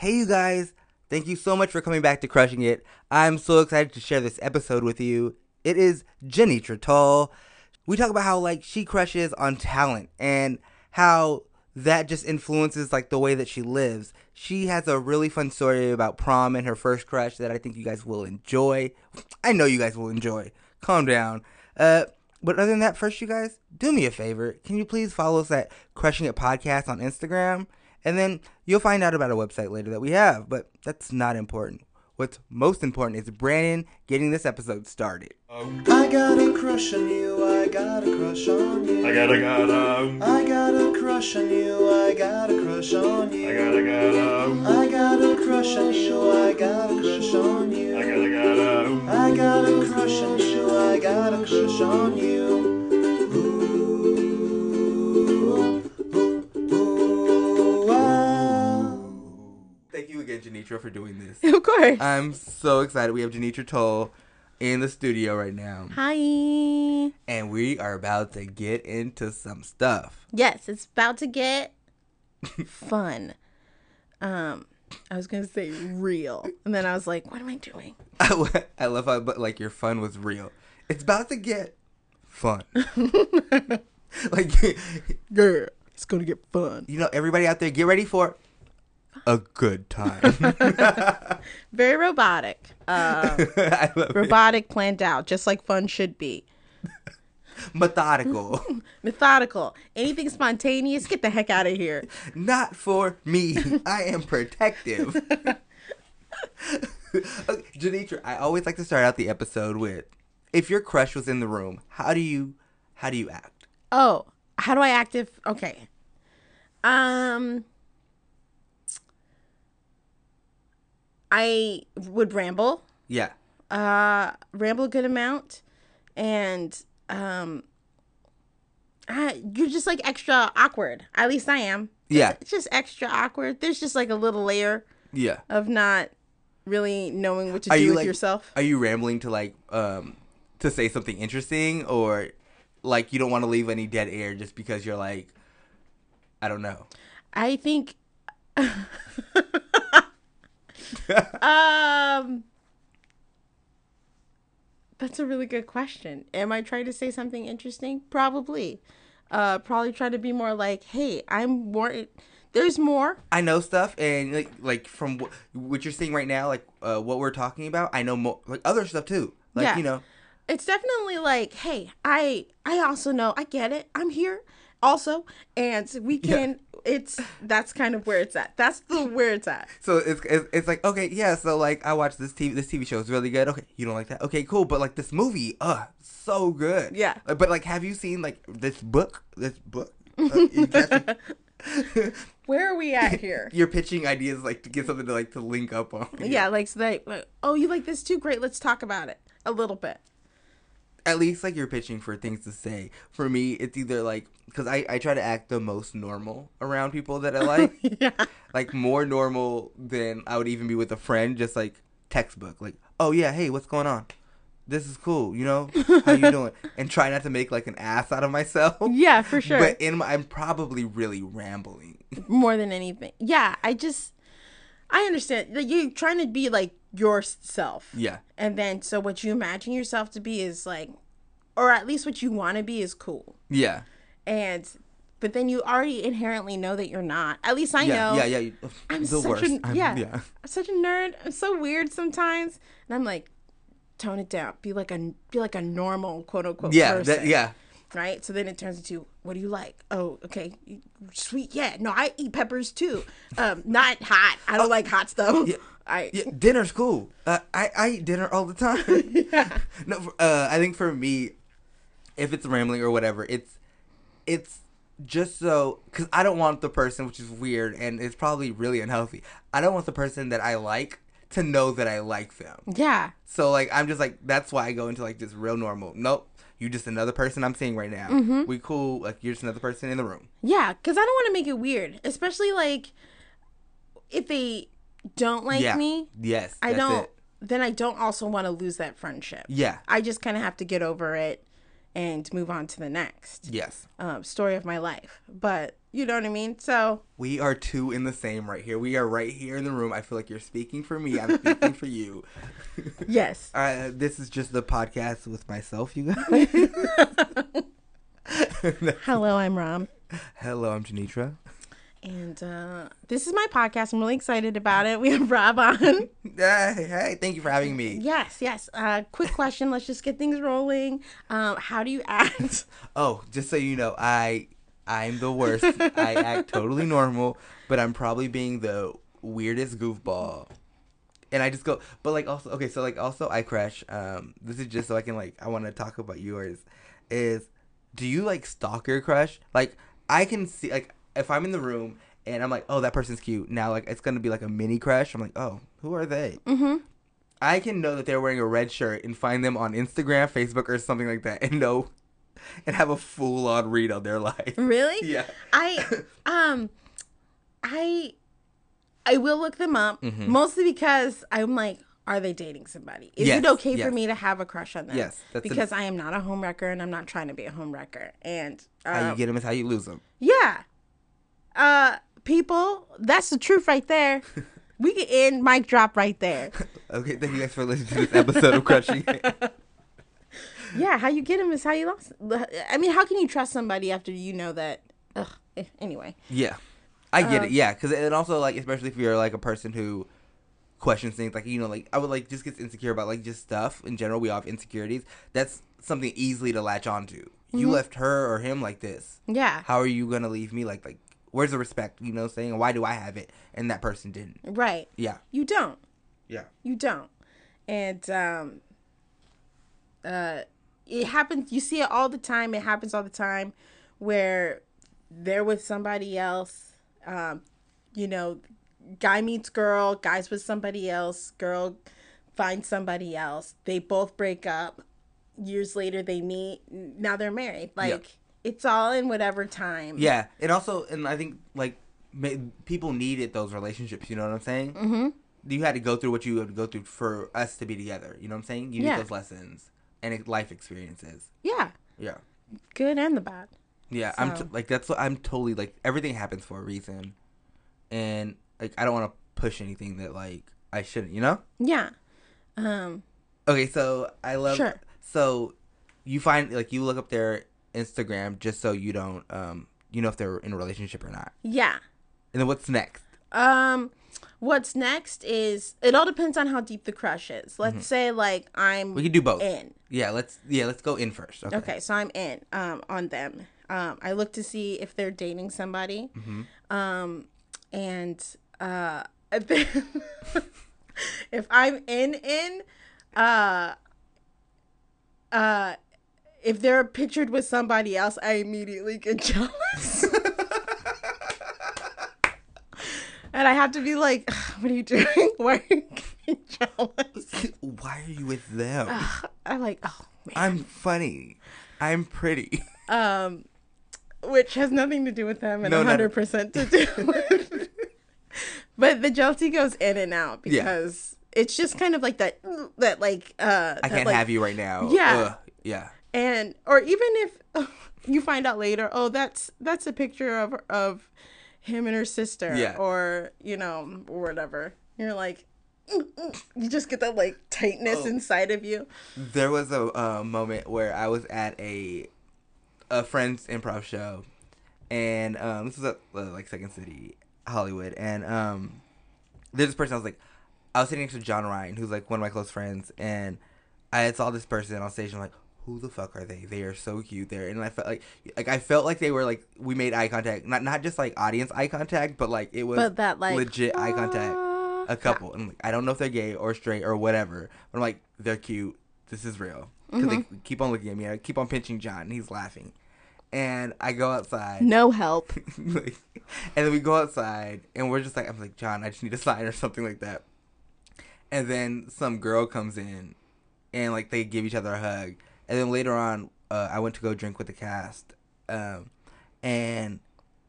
Hey, you guys. Thank you so much for coming back to Crushing It. I'm so excited to share this episode with you. It is Jenny Tall. We talk about how, like, she crushes on talent and how that just influences, like, the way that she lives. She has a really fun story about prom and her first crush that I think you guys will enjoy. I know you guys will enjoy. Calm down. Uh, but other than that, first, you guys, do me a favor. Can you please follow us at Crushing It Podcast on Instagram? And then you'll find out about a website later that we have, but that's not important. What's most important is Brandon getting this episode started. I got a crush on you, I got a crush on you. I gotta gotta, I got a crush on you, I got a crush on you. I gotta gotta, I got a crush on you, I got a crush on you. I gotta gotta. I got a crush on you, I got a crush on you. Again, Janitra, for doing this. Of course. I'm so excited. We have Janitra Toll in the studio right now. Hi. And we are about to get into some stuff. Yes, it's about to get fun. Um, I was gonna say real, and then I was like, "What am I doing?" I love how but like your fun was real. It's about to get fun. like Girl, it's gonna get fun. you know, everybody out there, get ready for a good time. Very robotic. Uh, love it. robotic, planned out, just like fun should be. Methodical. Methodical. Anything spontaneous, get the heck out of here. Not for me. I am protective. okay, Janitra, I always like to start out the episode with if your crush was in the room, how do you how do you act? Oh, how do I act if? Okay. Um, I would ramble. Yeah. uh ramble a good amount and um I, you're just like extra awkward at least i am Yeah. it's just extra awkward there's just like a little layer Yeah. of not really knowing what to Are do you with like yourself Are you rambling to like um to say something interesting or like you don't want to leave any dead air just because you're like I don't know. i think um that's a really good question am i trying to say something interesting probably uh probably try to be more like hey i'm more there's more I know stuff and like like from what, what you're seeing right now like uh, what we're talking about, I know more like other stuff too. Like Yeah. you know. it's definitely like hey i i also know i get it i'm here also and we can it's that's kind of where it's at that's the where it's at So it's, it's it's like okay, yeah. So like I watched this TV. This TV show is really good. Okay, you don't like that? Okay, cool. But like this movie, uh, so good. Yeah. But like, have you seen like this book? This book? Uh, you catch me? where are we at here You're pitching ideas like to get something to like to link up on. yeah like so they like, oh you like this too great let's talk about it a little bit at least like you're pitching for things to say. For me, it's either like because I I try to act the most normal around people that I like, yeah. like more normal than I would even be with a friend. Just like textbook, like oh yeah, hey, what's going on? This is cool, you know. How you doing? And try not to make like an ass out of myself. Yeah, for sure. But in my, I'm probably really rambling. More than anything. Yeah, I just I understand. Like you're trying to be like yourself. Yeah. And then so what you imagine yourself to be is like or at least what you want to be is cool. Yeah. And but then you already inherently know that you're not. At least I yeah, know. Yeah, yeah. I'm the such worst. a I'm- yeah, yeah. I'm such a nerd. I'm so weird sometimes, and I'm like, tone it down. Be like a be like a normal quote unquote Yeah, person. that, yeah. Right. So then it turns into what do you like? Oh, okay, sweet. Yeah. No, I eat peppers too. Um, not hot. I don't like hot stuff. Yeah. I Yeah, dinner's cool. Uh, I I eat dinner all the time. yeah. no, uh, I think for me, if it's rambling or whatever, it's it's just so because I don't want the person, which is weird and it's probably really unhealthy. I don't want the person that I like to know that I like them. Yeah. So like I'm just like that's why I go into like this real normal. Nope, you just another person I'm seeing right now. Mm-hmm. We cool. Like you're just another person in the room. Yeah, because I don't want to make it weird, especially like if they don't like yeah. me. Yes. I that's don't. it. Then I don't also want to lose that friendship. Yeah. I just kind of have to get over it and move on to the next Yes. um, story of my life. But you know what I mean. So We are two in the same right here. We are right here in the room. I feel like you're speaking for me. I'm speaking for you. yes, Uh, this is just the podcast with myself, you guys. hello, I'm Rom, Hello, I'm Janitra. And uh, this is my podcast. I'm really excited about it. We have Rob on. Hey, hey, thank you for having me. yes, yes. Uh, quick question. Let's just get things rolling. Um, how do you act? Oh, just so you know, I I'm the worst. I act totally normal, but I'm probably being the weirdest goofball. And I just go, but like also okay, so like also I crash. Um, this is just so I can like I want to talk about yours. Is do you like stalk your crush? Like I can see like if I'm in the room and I'm like, oh that person's cute. Now like it's gonna be like a mini crush. I'm like, oh who are they? Mm-hmm. I can know that they're wearing a red shirt and find them on Instagram, Facebook, or something like that, and know and have a full on read on their life. Really? Yeah. I um I I will look them up Mm-hmm. mostly because I'm like are they dating somebody? Is Yes, it okay yes. for me to have a crush on them? Yes, a- because I am not a homewrecker and I'm not trying to be a homewrecker. And How you um, get them is how you lose them. yeah, uh, people, that's the truth right there. we can end mic drop right there. Okay, thank you guys for listening to this episode of Crushing Yeah, how you get him is how you lost. I mean, how can you trust somebody after you know that? Ugh. eh, Anyway. Yeah, I get Um, it. Yeah, because and also like especially if you're like a person who questions things, like you know, like I would like just gets insecure about like just stuff in general. We all have insecurities. That's something easily to latch onto. You Mm-hmm. left her or him like this. Yeah. How are you gonna leave me like like? Where's the respect? You know, what I'm saying why do I have it and that person didn't? Right. Yeah, You don't. yeah. You don't. And um uh it happens you see it all the time. It happens all the time where they're with somebody else. Um, you know, guy meets girl, guys with somebody else, girl finds somebody else. They both break up. Years later they meet. Now they're married. Like it's all in whatever time. Yeah, and also, and I think like people needed those relationships. You know what I'm saying? Mm-hmm. You had to go through what you had to go through for us to be together. You know what I'm saying? You need those lessons and life experiences. Yeah. Yeah, Good and the bad. yeah. I'm t- like that's what I'm totally like. Everything happens for a reason, and like I don't want to push anything that like I shouldn't. You know? Yeah. Um Okay, so I love. Sure. So you find like you look up their Instagram just so you don't um you know if they're in a relationship or not. yeah. And then what's next? Um, what's next is it all depends on how deep the crush is. Let's say like I'm Mm-hmm. We can do both. in. Yeah, let's yeah, let's go in first. Okay. Okay, so I'm in um on them. Um, I look to see if they're dating somebody. Mm-hmm. Um, and uh, if I'm in in, uh, uh, if they're pictured with somebody else, I immediately get jealous. And I have to be like, what are you doing? Why are you getting jealous? Why are you with them? I'm like, oh, I'm funny. I'm pretty. um, which has nothing to do with them and No, 100% to do with. but the jealousy goes in and out Yeah. because it's just kind of like that, that like, uh, I that, can't like- have you right now. Yeah. Ugh, yeah. And or even if you find out later oh that's that's a picture of of him and her sister Yeah. or you know or whatever you're like "Mm, mm." you just get that like tightness Oh. inside of you There was a uh, moment where I was at a a friend's improv show, and um, this was at uh, like Second City, Hollywood, and um, there's this person I was like, I was sitting next to John Ryan, who's like one of my close friends, and I saw this person on stage, and I'm like, who the fuck are they? They are so cute there, and I felt like like I felt like they were like we made eye contact, not not just like audience eye contact, but like it was But that, like, legit eye contact. Ah. A couple, and I'm like, I don't know if they're gay or straight or whatever, but I'm like, they're cute. This is real because they mm-hmm. keep on looking at me. I keep on pinching John, and he's laughing, and I go outside. no help like, and then we go outside and we're just like I'm like John, I just need a sign or something like that. And then some girl comes in and like they give each other a hug. And then later on, uh, I went to go drink with the cast. Um, and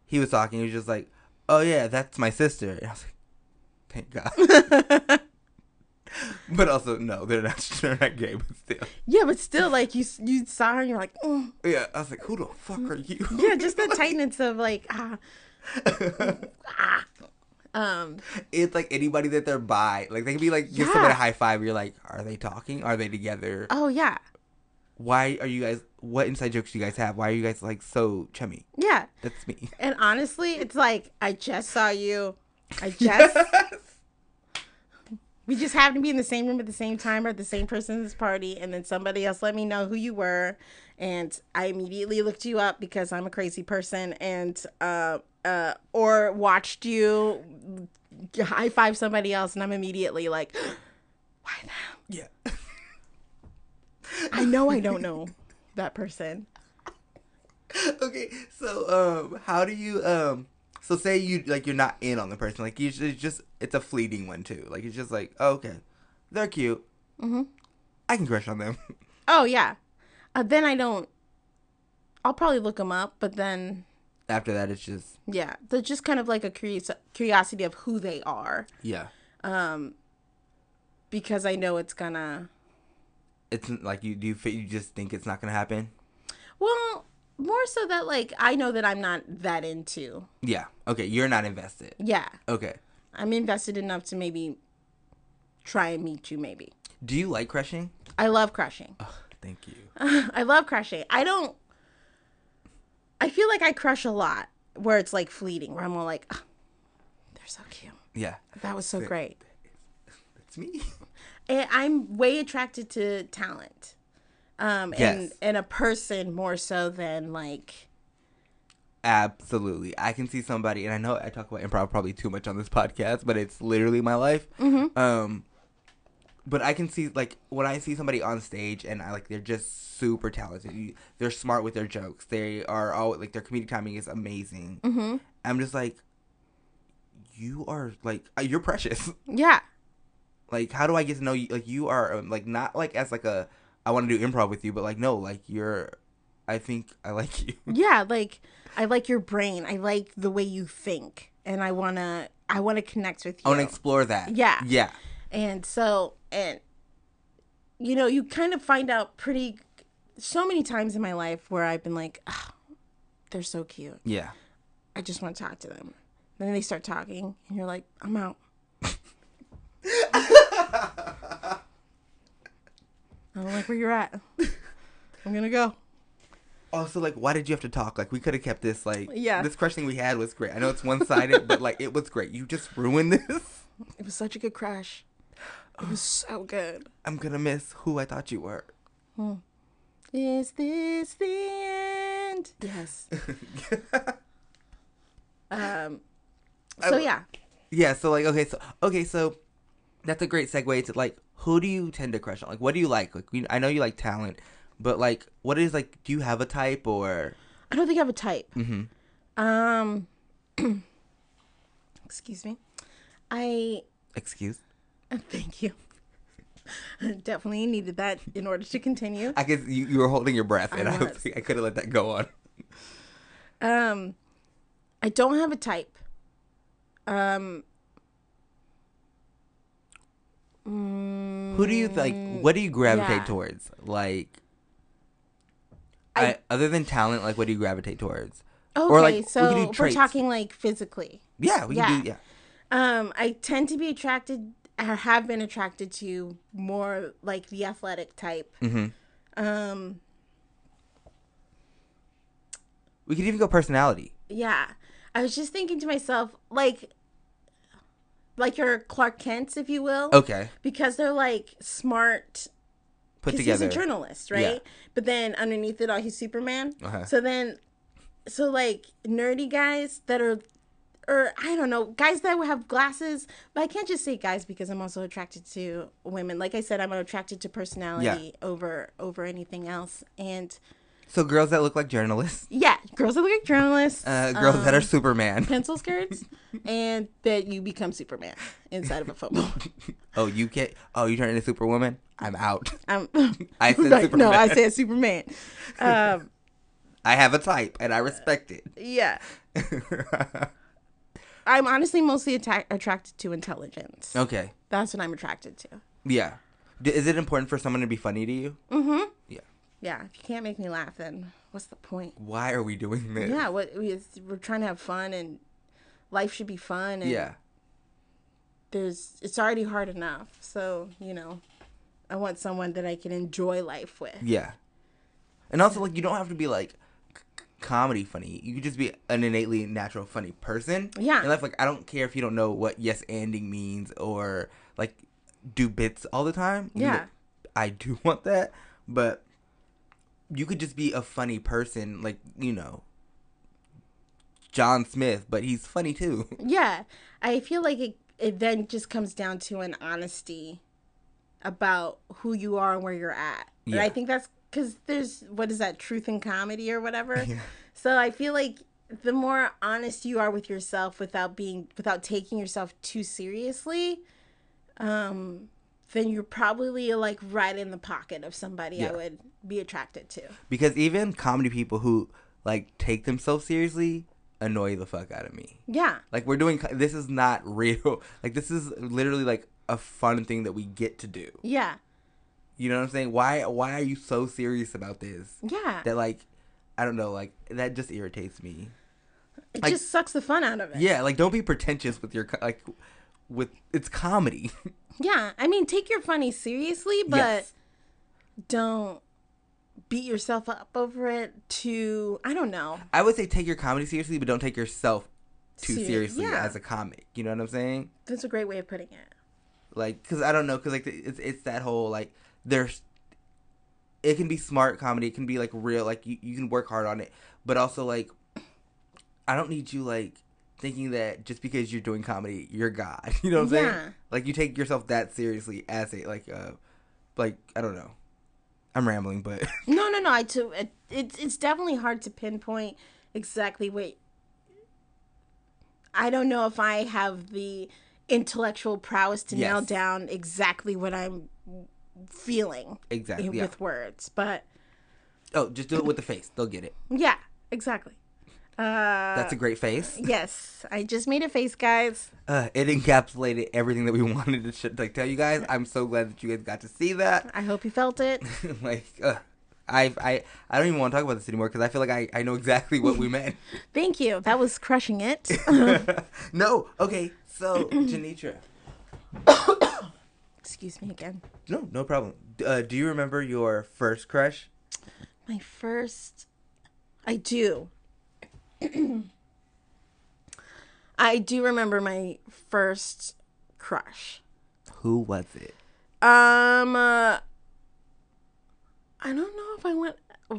he was talking, he was just like, Oh yeah, that's my sister. And I was like, Thank God. but also no, they're not they're not gay, but still. yeah but still like you you saw her and you're like mm. Yeah, I was like, Who the fuck are you? yeah just the tightness of like ah, ah. um it's like anybody that they're by. Like they can be like give Yeah. somebody a high five. You're like, are they talking? Are they together? oh yeah Why are you guys? What inside jokes do you guys have? Why are you guys like so chummy? yeah That's me. And honestly, it's like I just saw you. I just we just happened to be in the same room at the same time or at the same person's party, and then somebody else let me know who you were, and I immediately looked you up because I'm a crazy person, and uh, uh, or watched you high five somebody else, and I'm immediately like, why them? Yeah. I know I don't know that person. okay, so um, how do you um? So say you like you're not in on the person. Like you it's just it's a fleeting one too. Like it's just like oh, okay, they're cute. Mm-hmm. I can crush on them. Oh yeah, uh, then I don't. I'll probably look them up, but then After that, it's just Yeah, they're just kind of like a curious curiosity of who they are, yeah. Um, because I know it's gonna. It's like you do you, you just think it's not gonna happen. Well, more so that like I know that I'm not that into. Yeah. Okay, you're not invested. Yeah, Okay. I'm invested enough to maybe try and meet you. Maybe Do you like crushing? I love crushing. Thank you. I love crushing. I don't. I feel like I crush a lot where it's like fleeting, where I'm all like, "Ah, they're so cute. Yeah. That was so great. It's me. And I'm way attracted to talent. Um, and, Yes. and a person more so than like, Absolutely. I can see somebody, and I know I talk about improv probably too much on this podcast, but it's literally my life. Um, but I can see like when I see somebody on stage and I like they're just super talented. You- They're smart with their jokes. They are all like their comedic timing is amazing. Mm-hmm. I'm just like, you are like uh, you're precious. yeah, like how do I get to know you? Like you are um, like not like as like a I want to do improv with you, but like no, like you're. I think I like you. yeah. Like I like your brain. I like the way you think, and I wanna, I wanna connect with you. I want to explore that. Yeah. Yeah. And so, and you know, you kind of find out pretty so many times in my life where I've been like, oh, they're so cute. Yeah. I just want to talk to them. Then they start talking, and you're like, I'm out. I don't like where you're at. I'm gonna go. Also, like, why did you have to talk? Like, we could have kept this. Like, Yeah. this crush thing we had was great. I know it's one sided, but like, it was great. You just ruined this. It was such a good crash. It was so good. I'm gonna miss who I thought you were. Is this the end? Yes. um. So yeah. Yeah. So like, okay, so okay, so that's a great segue to like, who do you tend to crush on? Like, what do you like? Like, we, I know you like talent, but like, what is like? Do you have a type or? I don't think I have a type. Hmm. Um. excuse me. I Excuse. thank you. Definitely needed that in order to continue. I guess you, you were holding your breath, and I I, was. was, I could have let that go on. Um, I don't have a type. Um, Who do you like? What do you gravitate yeah. towards? Like, I, other than talent, like what do you gravitate towards? okay, Or, like, so could we're talking like physically. Yeah, we can do. Yeah. Yeah, Um, I tend to be attracted, or have been attracted to more like the athletic type. Mm-hmm. Um, we could even go personality. yeah. I was just thinking to myself, like, like your Clark Kents, if you will. Okay, Because they're like smart. put together. he's a journalist, right? Yeah. But then underneath it all, he's Superman. Uh-huh. So then, so like nerdy guys that are, or I don't know, guys that have glasses. But I can't just say guys because I'm also attracted to women. Like I said, I'm attracted to personality over over anything else. And So girls that look like journalists, yeah, girls that look like journalists, uh, girls that are Superman. pencil skirts, and that you become Superman inside of a football. Oh, you can't. Oh, you turn into Superwoman. I'm out. Um, I said right, Superman. no, I said Superman. Um, I have a type, and I respect it. yeah. I'm honestly mostly atta- attracted to intelligence. okay. That's what I'm attracted to. Yeah. D- is it important for someone to be funny to you? Mm-hmm. Yeah. Yeah. If you can't make me laugh, then what's the point? Why are we doing this? Yeah. What we, we're trying to have fun, and life should be fun. And Yeah. There's it's already hard enough, so you know, I want someone that I can enjoy life with. Yeah. And also, like, you don't have to be like c- comedy funny. You could just be an innately natural funny person. Yeah. In life, like, I don't care if you don't know what yes anding means or like do bits all the time. Yeah. I do want that, but you could just be a funny person, like you know, John Smith, but he's funny too. Yeah, I feel like it, it then just comes down to an honesty about who you are and where you're at. And I think that's because there's, what is that, truth in comedy or whatever? Yeah. So I feel like the more honest you are with yourself without being, without taking yourself too seriously, um, then you're probably like right in the pocket of somebody I would be attracted to. because even comedy people who like take themselves seriously annoy the fuck out of me. Yeah. Like we're doing this is not real. Like this is literally like a fun thing that we get to do. Yeah. You know what I'm saying? Why why are you so serious about this? Yeah. That like I don't know, like that just irritates me. It like- just sucks the fun out of it. Yeah, like don't be pretentious with your like with it's comedy. Yeah, I mean, take your funny seriously, but Yes. don't beat yourself up over it. To I don't know. I would say take your comedy seriously, but don't take yourself too Serious- seriously yeah. as a comic. You know what I'm saying? That's a great way of putting it. like because i don't know because like it's it's that whole like there's it can be smart comedy it can be like real like you, you can work hard on it but also like i don't need you like thinking that just because you're doing comedy you're god you know what i'm saying like you take yourself that seriously as a like uh like i don't know i'm rambling but No, no, no. I too. It, it's it's definitely hard to pinpoint exactly what. I don't know if I have the intellectual prowess to nail down exactly what I'm feeling exactly with yeah. but oh just do it with the face they'll get it yeah, exactly. Uh, that's a great face yes, I just made a face, guys. uh, it encapsulated everything that we wanted to sh- like tell you guys i'm so glad that you guys got to see that I hope you felt it. like uh, I I I don't even want to talk about this anymore because I feel like I, I know exactly what we meant. Thank you. That was crushing it. no, okay. So Janitra, Excuse me again. no, no problem. Uh, do you remember your first crush? My first. I do. I do remember my first crush. Who was it? Um. Uh, I don't know if I want.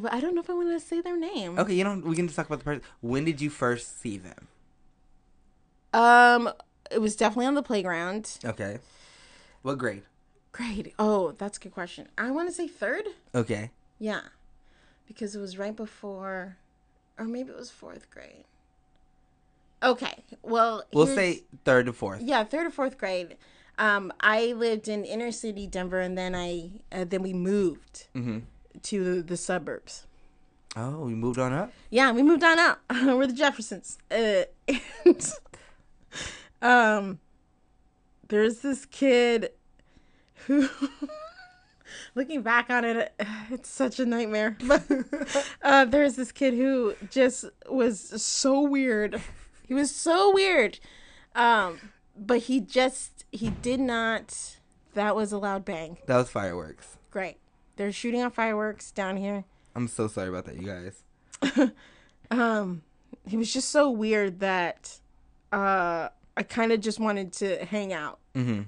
I don't know if I want to say their name. Okay, you know we can just talk about the person. When did you first see them? Um. It was definitely on the playground. Okay. What grade? Grade. Oh, that's a good question. I want to say third. Okay. Yeah, because it was right before, or maybe it was fourth grade. Okay. Well, We'll say third to fourth. Yeah, third or fourth grade. Um, I lived in inner city Denver, and then I uh, then we moved Mm-hmm. to the, the suburbs. Oh, we moved on up. Yeah, we moved on up. We're the Jeffersons. Uh, and, um, there's this kid who, looking back on it, it's such a nightmare. But uh, there's this kid who just was so weird. He was so weird. Um, but he just he did not. That was a loud bang. That was fireworks. Great. They're shooting off fireworks down here. I'm so sorry about that, you guys. um he was just so weird that uh I kind of just wanted to hang out Mm-hmm.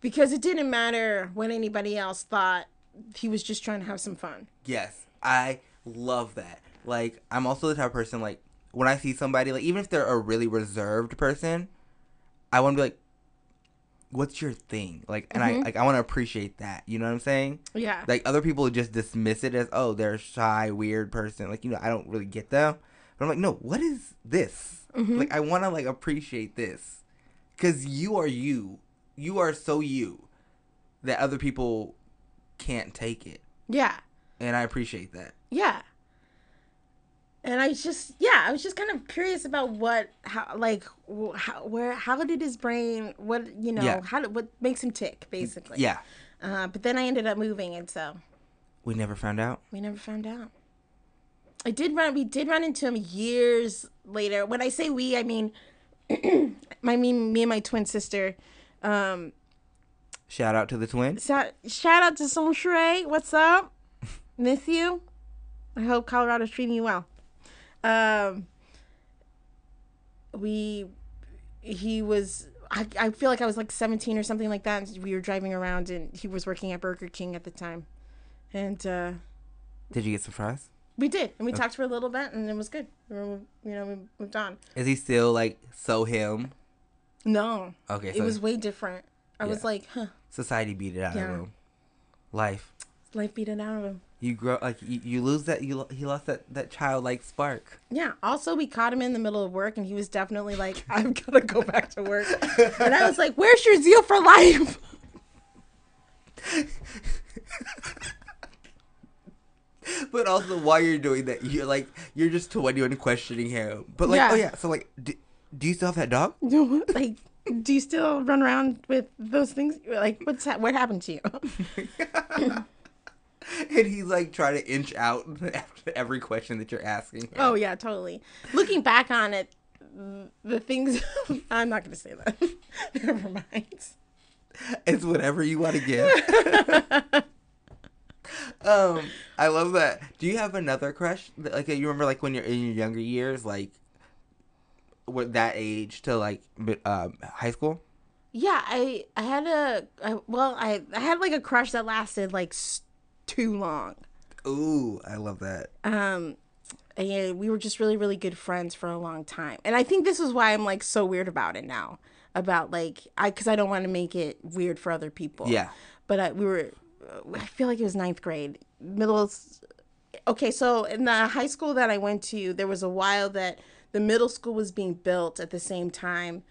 Because it didn't matter what anybody else thought. He was just trying to have some fun. Yes, I love that. Like, I'm also the type of person like when I see somebody like even if they're a really reserved person, I want to be like, "What's your thing?" Like, and I Mhm. like I want to appreciate that. You know what I'm saying? Yeah. Like other people just dismiss it as, "Oh, they're a shy, weird person." Like, you know, I don't really get them. But I'm like, no, what is this? Mhm. Like, I want to like appreciate this because you are you. You are so you that other people can't take it, Yeah. and I appreciate that. Yeah. And I just yeah, I was just kind of curious about what how like how where how did his brain what you know Yeah. how what makes him tick basically. Yeah. Uh, but then I ended up moving and so We never found out. We never found out. I did run. We did run into him years later. When I say we, I mean, I mean me and my twin sister. Um, Shout out to the twins. shout, shout out to Sonshre. What's up? Miss you. I hope Colorado's treating you well. Um, we, he was. I, I feel like I was like 17 or something like that. And we were driving around, and he was working at Burger King at the time, and. uh Did you get some fries? We did, and we Okay. talked for a little bit, and it was good. We were, you know, we moved on. Is he still like so him? No, Okay, it was way different. I was like, huh, society beat it out Yeah. of him. Life. life beat it out of him. You grow like you, you lose that you he lost that that childlike spark. Yeah. Also, we caught him in the middle of work, and he was definitely like, "I'm gonna go back to work," and I was like, "Where's your zeal for life?" But also while you're doing that, you're like you're just 21 questioning him. But like oh Yeah. oh yeah, so like do, do you still have that dog? No, like, do you still run around with those things? Like, what's ha- what happened to you? And he's like trying to inch out after every question that you're asking. him. oh yeah, totally. Looking back on it, the things I'm not gonna say that. Never mind. It's whatever you want to give. um, I love that. Do you have another crush? Like you remember, like when you're in your younger years, like with that age to like um, high school. Yeah, I I had a I, well, I I had like a crush that lasted like s- too long. Ooh, I love that. Um, and we were just really really good friends for a long time. And I think this is why I'm like so weird about it now. About like I because I don't want to make it weird for other people. Yeah. But I, we were, I feel like it was ninth grade, middle. Okay, so in the high school that I went to, there was a while that the middle school was being built at the same time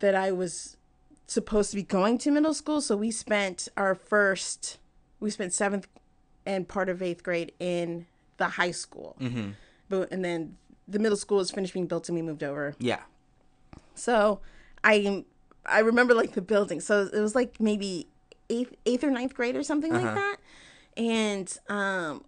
that I was supposed to be going to middle school. So we spent our first, we spent seventh and part of eighth grade in the high school. Mm-hmm. But and then the middle school was finished being built and we moved over. Yeah. So I I remember like the building. So it was like maybe eighth eighth or ninth grade or something like Uh-huh. that. And um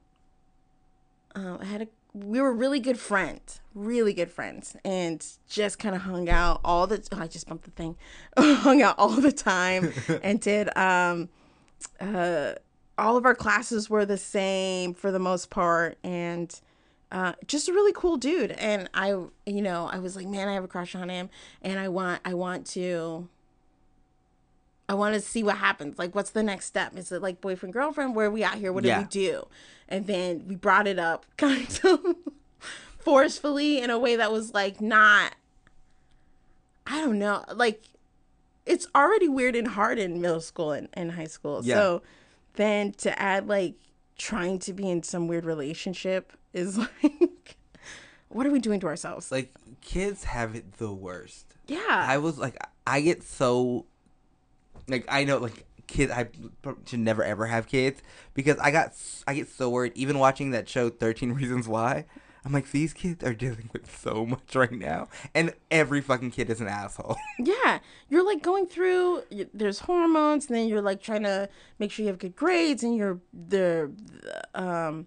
uh, I had a we were really good friends, really good friends, and just kind of hung out all the. Oh, I just bumped the thing, hung out all the time, and did um, uh, all of our classes were the same for the most part, and uh, just a really cool dude. And I, you know, I was like, man, I have a crush on him, and I want, I want to. I want to see what happens. Like, what's the next step? Is it like boyfriend, girlfriend? Where are we at here? What do we do? And then we brought it up kind of forcefully in a way that was like not, I don't know, like it's already weird and hard in middle school and, and high school. Yeah. So then to add like trying to be in some weird relationship is like, what are we doing to ourselves? Like kids have it the worst. yeah. I was like, I get so Like I know, like kids, I should never ever have kids because I got I get so worried. Even watching that show, Thirteen Reasons Why, I'm like, these kids are dealing with so much right now, and every fucking kid is an asshole. Yeah, you're like going through. There's hormones, and then you're like trying to make sure you have good grades, and you're the, um.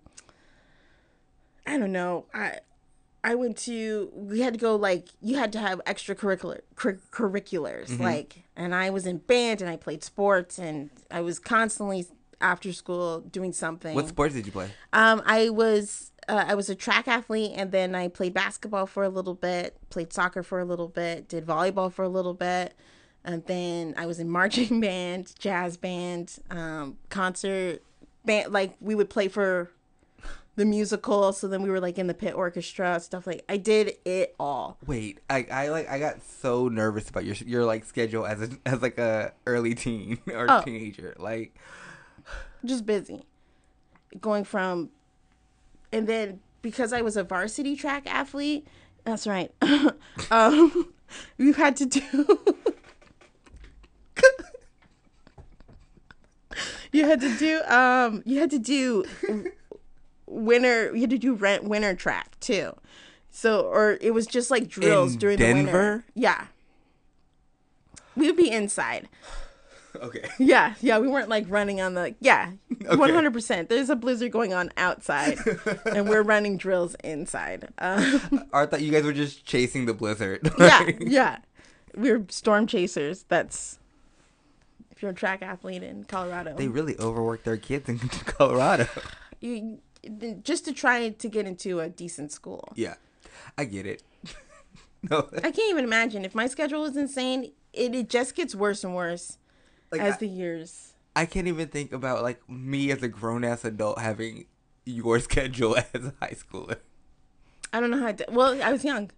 I don't know. I I went to. We had to go like you had to have extracurricular cur- curriculars Mm-hmm. like, and I was in band and I played sports and I was constantly after school doing something. what sports did you play? Um, I was uh, I was a track athlete, and then I played basketball for a little bit, played soccer for a little bit, did volleyball for a little bit, and then I was in marching band, jazz band, um, concert band. Like we would play for the musical, so then we were like in the pit orchestra, stuff like. I did it all. Wait, I, I like I got so nervous about your your like schedule as a as like a early teen or Oh. teenager. Like just busy going from and then because i was a varsity track athlete that's right um you had to do you had to do um you had to do winter you had to do rent winter track too so or it was just like drills In during the winter Denver? yeah we would be inside okay, yeah, yeah, we weren't like running on the yeah, one hundred percent. There's a blizzard going on outside, and we're running drills inside. Um, I thought you guys were just chasing the blizzard. yeah, yeah, we're storm chasers. That's if you're a track athlete in Colorado, They really overwork their kids in Colorado. you just to try to get into a decent school. Yeah, I get it. no, I can't even imagine if my schedule is insane. It it just gets worse and worse like as I, the years. I can't even think about like me as a grown ass adult having your schedule as a high schooler. I don't know how. To, well, I was young,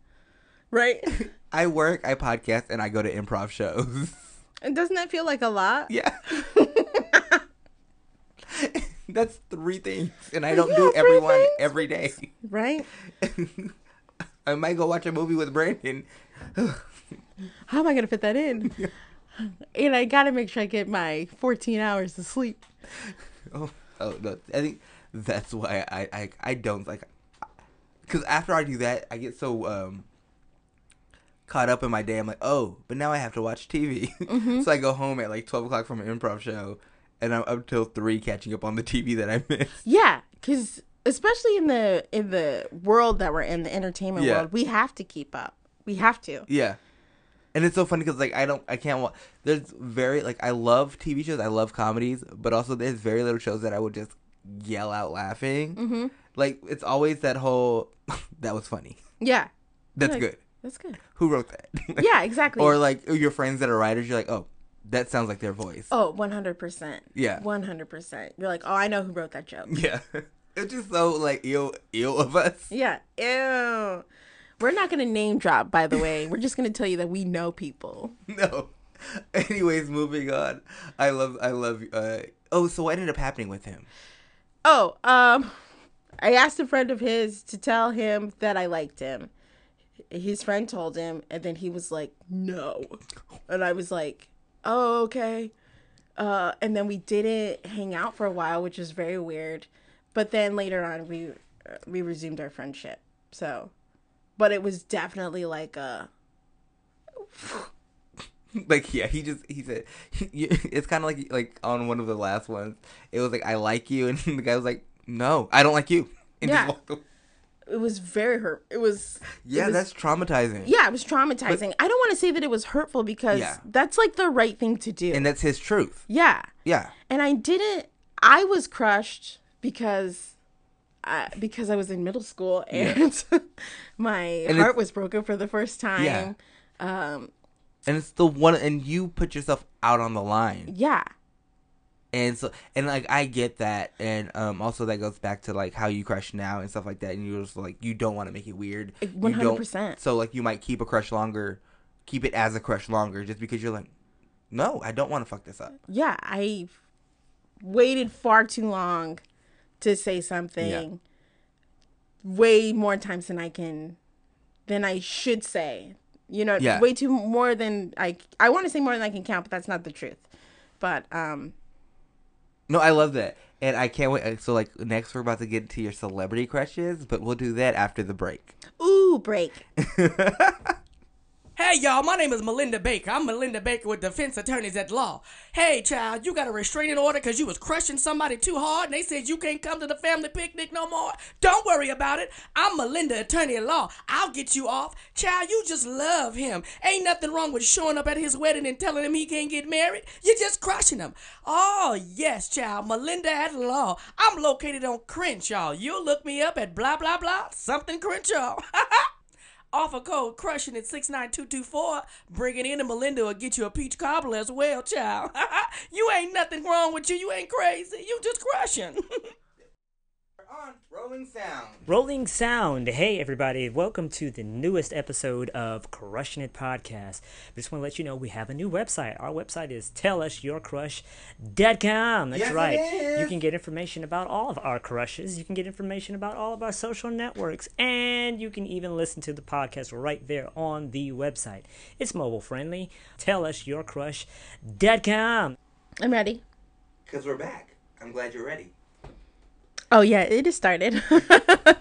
right? I work, I podcast, and I go to improv shows. and doesn't that feel like a lot? yeah. That's three things, and I don't Yeah, do everyone things. every day. Right? I might go watch a movie with Brandon. how am I gonna fit that in? And I gotta make sure I get my 14 hours of sleep. Oh, oh no! I think that's why I I, I don't like. Because after I do that, I get so um caught up in my day. I'm like, oh, but now I have to watch TV. Mm-hmm. so I go home at like twelve o'clock from an improv show, and I'm up till three catching up on the TV that I missed. Yeah, because especially in the in the world that we're in, the entertainment Yeah. world, we have to keep up. We have to. Yeah. And it's so funny because like I don't I can't watch. There's very like I love TV shows. I love comedies, but also there's very little shows that I would just yell out laughing. Mm-hmm. Like it's always that whole that was funny. Yeah, That's Like, good. that's good. Who wrote that? Yeah, exactly. or like your friends that are writers, you're like, oh, that sounds like their voice. oh, 100 percent. Yeah. 100 percent. You're like, oh, I know who wrote that joke. Yeah. it's just so like ill ill of us. Yeah. Ew. We're not gonna name drop, by the way. We're just gonna tell you that we know people. No. Anyways, moving on. I love I love uh oh, so what ended up happening with him? Oh, um, I asked a friend of his to tell him that I liked him. His friend told him, and then he was like, "No," and I was like, "Oh, okay." Uh, and then we didn't hang out for a while, which is very weird. But then later on, we uh, we resumed our friendship. So, but it was definitely like a like yeah he just he said it's kind of like like on one of the last ones it was like i like you and the guy was like no i don't like you and just Yeah. It was very hurt. It was it yeah was- that's traumatizing yeah, it was traumatizing. I don't want to say that it was hurtful because Yeah. that's like the right thing to do. and that's his truth yeah. yeah and I didn't. I was crushed because, I, because I was in middle school and my And heart was broken for the first time. Yeah. Um. and it's the one and you put yourself out on the line Yeah. And so and like i get that and um also that goes back to like how you crush now and stuff like that and you're just like you don't want to make it weird You don't- 100%. so like you might keep a crush longer keep it as a crush longer just because you're like no i don't want to fuck this up Yeah. I waited far too long to say something. Way more times than I can, than I should say. You know, Yeah. way too more than I. I want to say more than I can count, but that's not the truth. But um, No, I love that. And I can't wait. Uh, so, like, next we're about to get to your celebrity crushes, but we'll do that after the break. ooh, break. Hey y'all, my name is Melinda Baker. I'm Melinda Baker with Defense Attorneys at Law. Hey child, you got a restraining order because you was crushing somebody too hard and they said you can't come to the family picnic no more? Don't worry about it. I'm Melinda Attorney at Law. I'll get you off. Child, you just love him. Ain't nothing wrong with showing up at his wedding and telling him he can't get married. You're just crushing him. Oh, yes, child. Melinda at Law. I'm located on Crenshaw. You'll look me up at blah, blah, blah, something Crenshaw. Offer code crushing at 69224. Bring it in and Melinda will get you a peach cobbler as well, child. you ain't nothing wrong with you. You ain't crazy. You just crushing. on Rolling Sound. Rolling Sound. Hey, everybody. Welcome to the newest episode of Crushing It Podcast. I just want to let you know we have a new website. Our website is tellusyourcrush.com. That's Yes, it right. is. You can get information about all of our crushes. You can get information about all of our social networks. And you can even listen to the podcast right there on the website. It's mobile friendly. Tellusyourcrush.com. I'm ready. Because we're back. I'm glad you're ready. Oh yeah, it is started.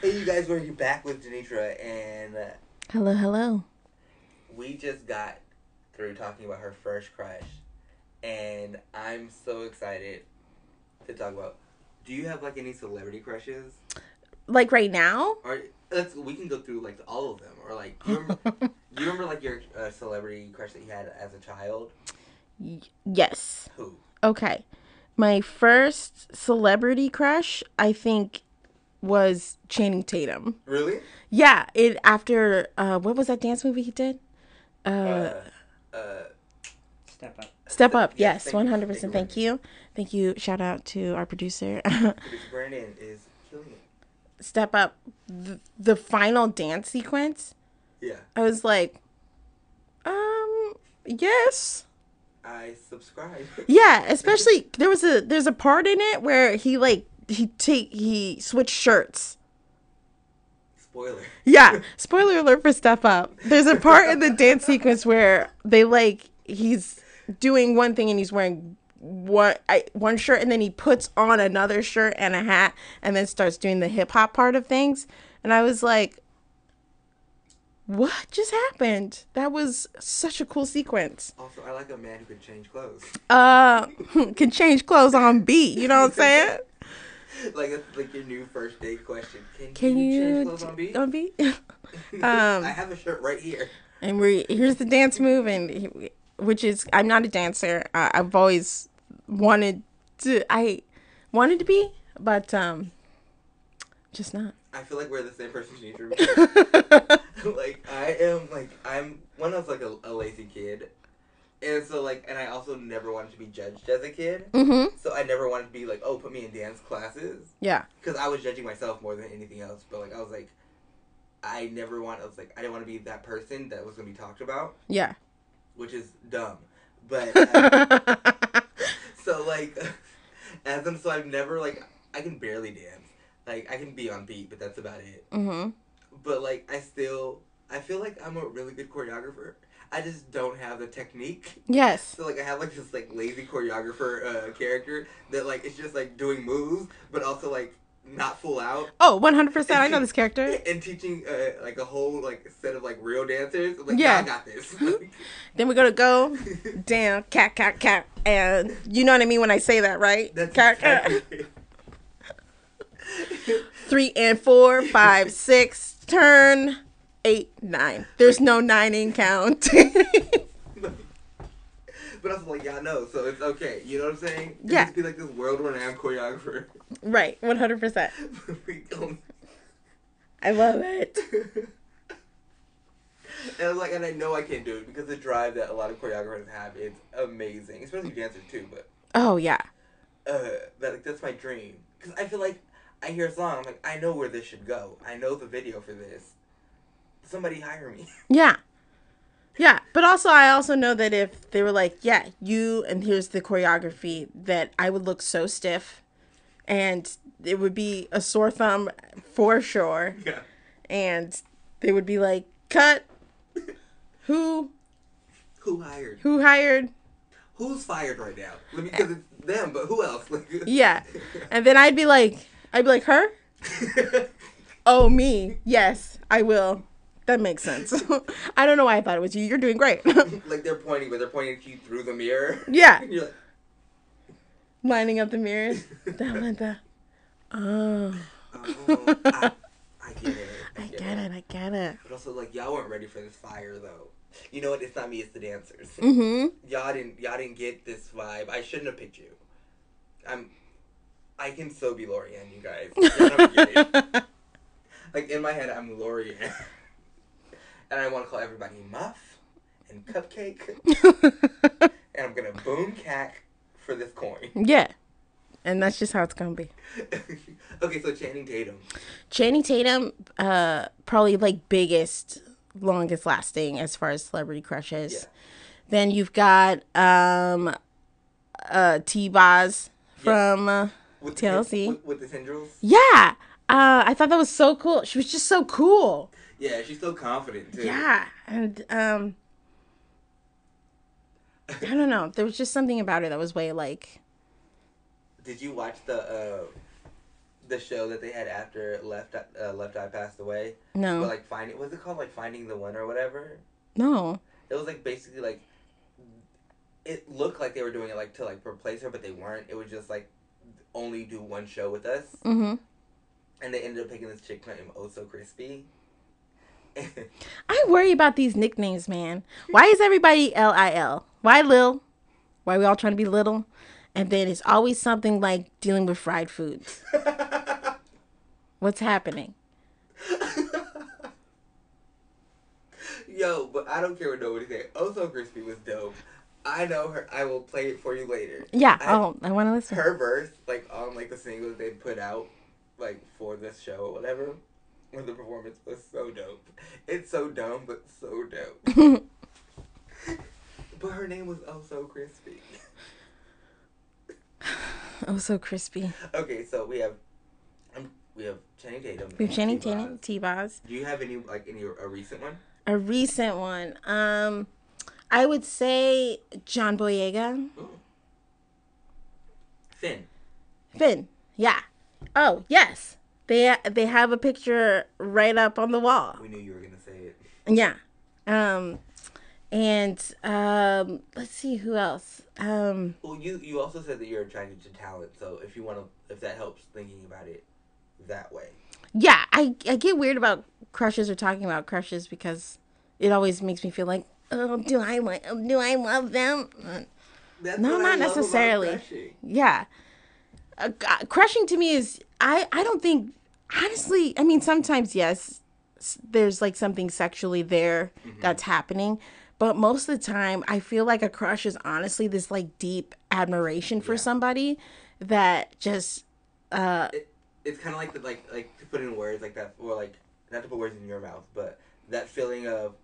Hey, you guys, we're back with Denitra, and uh, hello, hello. we just got through talking about her first crush, and I'm so excited to talk about. Do you have like any celebrity crushes? Like right now? Or let's we can go through like all of them, or like do you remember, you remember like your uh, celebrity crush that you had as a child? Yes. Who? Okay. My first celebrity crush, I think, was Channing Tatum. Really? Yeah, it after uh what was that dance movie he did? Uh, Uh, Step up. Step Up. yes, Yes, one hundred percent. Thank you. Thank you. Shout out to our producer. Producer Brandon is killing it. Step Up. The, the final dance sequence. Yeah, I was like, um, yes. I subscribe. Yeah, especially there was a there's a part in it where he like he take he switched shirts. Spoiler. Yeah, spoiler alert for Step Up. There's a part in the dance sequence where they like he's doing one thing and he's wearing one I, one shirt and then he puts on another shirt and a hat and then starts doing the hip hop part of things. And I was like, what just happened? That was such a cool sequence. Also, I like a man who can change clothes. Uh, can change clothes on beat. You know what I'm saying? like it's like your new first date question. Can, Can you, you change clothes on beat? on beat? um, I have a shirt right here. and we here's the dance move, and which is I'm not a dancer. I, I've always wanted to. I wanted to be, but um, just not. I feel like we're the same person, Denitra. like I am like I'm when I was like a, a lazy kid, and so like and I also never wanted to be judged as a kid. Mm-hmm. So I never wanted to be like, oh, put me in dance classes Yeah. because I was judging myself more than anything else. But like I was like, I never want. I was like, I didn't want to be that person that was gonna be talked about, Yeah. which is dumb. But uh, so like, as in, so I've never like I can barely dance. Like I can be on beat, but that's about it. mm-hmm. But like I still, I feel like I'm a really good choreographer. I just don't have the technique. Yes. So like I have like this like lazy choreographer uh, character that like it's just like doing moves, but also like not full out. Oh, 100. percent I know this character. And teaching uh, like a whole like set of like real dancers. I'm like, Yeah. I got this. Then we're gonna go down, cat, cat, cat, and you know what I mean when I say that, right? That's cat, cat. exactly it. Three and four, five, six, turn, eight, nine. There's no nine in count. But also like y'all know, so it's okay. You know what I'm saying? It Yeah. Just be like this world renowned choreographer. right, 100. percent I love it. And I'm like, and I know I can't do it because the drive that a lot of choreographers have is amazing, especially dancers too. But Oh yeah. uh, that like, that's my dream because I feel like I hear a song, I'm like, I know where this should go. I know the video for this. Somebody hire me. Yeah. Yeah, but also I also know that if they were like, yeah, you and here's the choreography, that I would look so stiff, and it would be a sore thumb for sure, yeah. and they would be like, cut. Who Who hired? who hired? who's fired right now? Let Because eh. it's them, but who else? Yeah. And then I'd be like, I'd be like, her? oh, me. Yes, I will. That makes sense. I don't know why I thought it was you. You're doing great. like they're pointing, but they're pointing at you through the mirror. Yeah. You're like, Lining up the mirrors. That one, the- oh. oh, I, I get it. I get it. I get it. But also, like, y'all weren't ready for this fire, though. You know what? It's not me. It's the dancers. Mm-hmm. Y'all didn't. Y'all didn't get this vibe. I shouldn't have picked you. I'm. I can so be Laurieann, you guys. Y'all don't get it. like in my head, I'm Laurieann, and I want to call everybody Muff and Cupcake, and I'm gonna boom cack for this coin. Yeah. And that's just how it's going to be. okay, so Channing Tatum. Channing Tatum, uh, probably like biggest, longest lasting as far as celebrity crushes. Then you've got um, uh, T Boz from uh, With the, with, with the tendrils. Yeah, uh, I thought that was so cool. She was just so cool. Yeah, she's so confident too. Yeah, and um, I don't know. There was just something about her that was way like Did you watch the uh, the show that they had after Left Eye- uh, Left Eye passed away? No. But like finding was it called like Finding the One or whatever? no. It was like basically like it looked like they were doing it like to like replace her, but they weren't. It was just like only do one show with us, Mm-hmm. and they ended up picking this chick named Oh So Crispy. I worry about these nicknames, man. Why is everybody L I L? Why Lil? Why are we all trying to be little? And then it's always something like dealing with fried foods. What's happening? Yo, but I don't care what nobody say. Oh So Crispy was dope. I know her. I will play it for you later. Yeah. I- oh, I want to listen. her verse, like on like the single that they put out, like for this show or whatever, when the performance was so dope. It's so dumb, but so dope. but her name was Oh So Crispy. Oh, so crispy. Okay, so we have, um, we have Channing Tatum. We have Channing T-Boz. Tatum, T Boz. Do you have any like any a recent one? A recent one. Um, I would say John Boyega. Finn. Finn. Yeah. Oh yes. They they have a picture right up on the wall. We knew you were gonna say it. Yeah. Um and um let's see who else. Um Well, you you also said that you're attracted to talent, so if you want to, if that helps thinking about it that way. yeah, I I get weird about crushes or talking about crushes because it always makes me feel like, "Oh, do I want, do I love them?" Uh, That's no, not necessarily. crushing. Yeah. Uh, g- crushing to me is I I don't think honestly, I mean sometimes yes, there's like something sexually there that's happening, but most of the time I feel like a crush is honestly this like deep admiration for somebody that just uh it's kind of like the like like to put in words like that or like not to put words in your mouth but that feeling of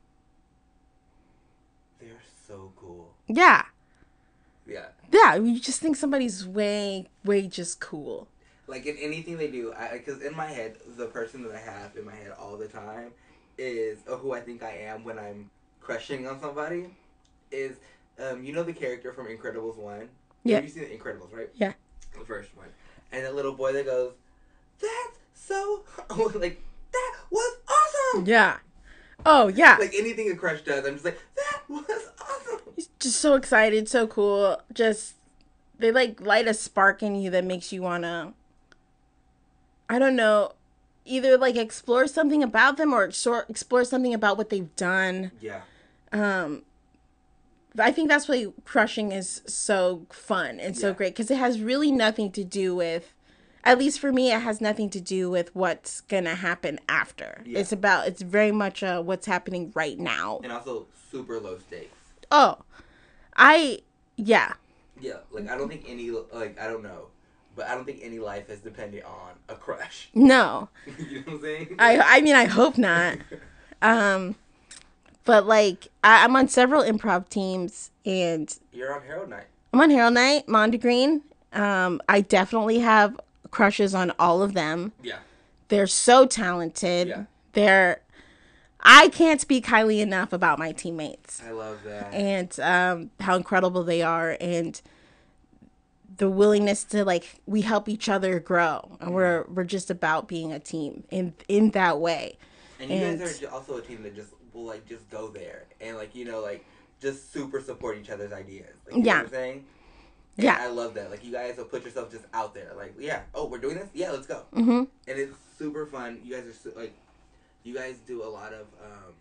they're so cool yeah. yeah Yeah, you just think somebody's way way just cool. like in anything they do i because in my head the person that i have in my head all the time is who i think i am when i'm crushing on somebody is um you know the character from incredibles 1 Yeah. Have you seen the incredibles right Yeah. the first one and the little boy that goes that's so like that was awesome Yeah. Oh, yeah. like anything a crush does, I'm just like, that was awesome. He's just so excited, so cool. Just they like light a spark in you that makes you wanna I don't know, either like explore something about them or explore something about what they've done. Yeah. Um I think that's why crushing is so fun and so Yeah. great because it has really nothing to do with at least for me it has nothing to do with what's gonna happen after Yeah. it's about it's very much uh, what's happening right now And also super low stakes. oh i yeah Yeah, like I don't think any like I don't know, but I don't think any life is dependent on a crush. no you know what I'm saying? I I mean I hope not. Um but like I, I'm on several improv teams and You're on Harold Night. I'm on Harold Night, Monda Green. Um I definitely have crushes on all of them. Yeah. They're so talented. Yeah. They're I can't speak highly enough about my teammates I love that. and um, how incredible they are and the willingness to like we help each other grow and we're we're just about being a team in in that way And you guys are also a team that just will like just go there and like you know like just super support each other's ideas. Like, you know Yeah. what I'm saying? And Yeah. I love that. Like you guys will put yourself just out there. Like yeah, oh we're doing this. Yeah, let's go. Mhm. And it's super fun. You guys are su- like, you guys do a lot of. um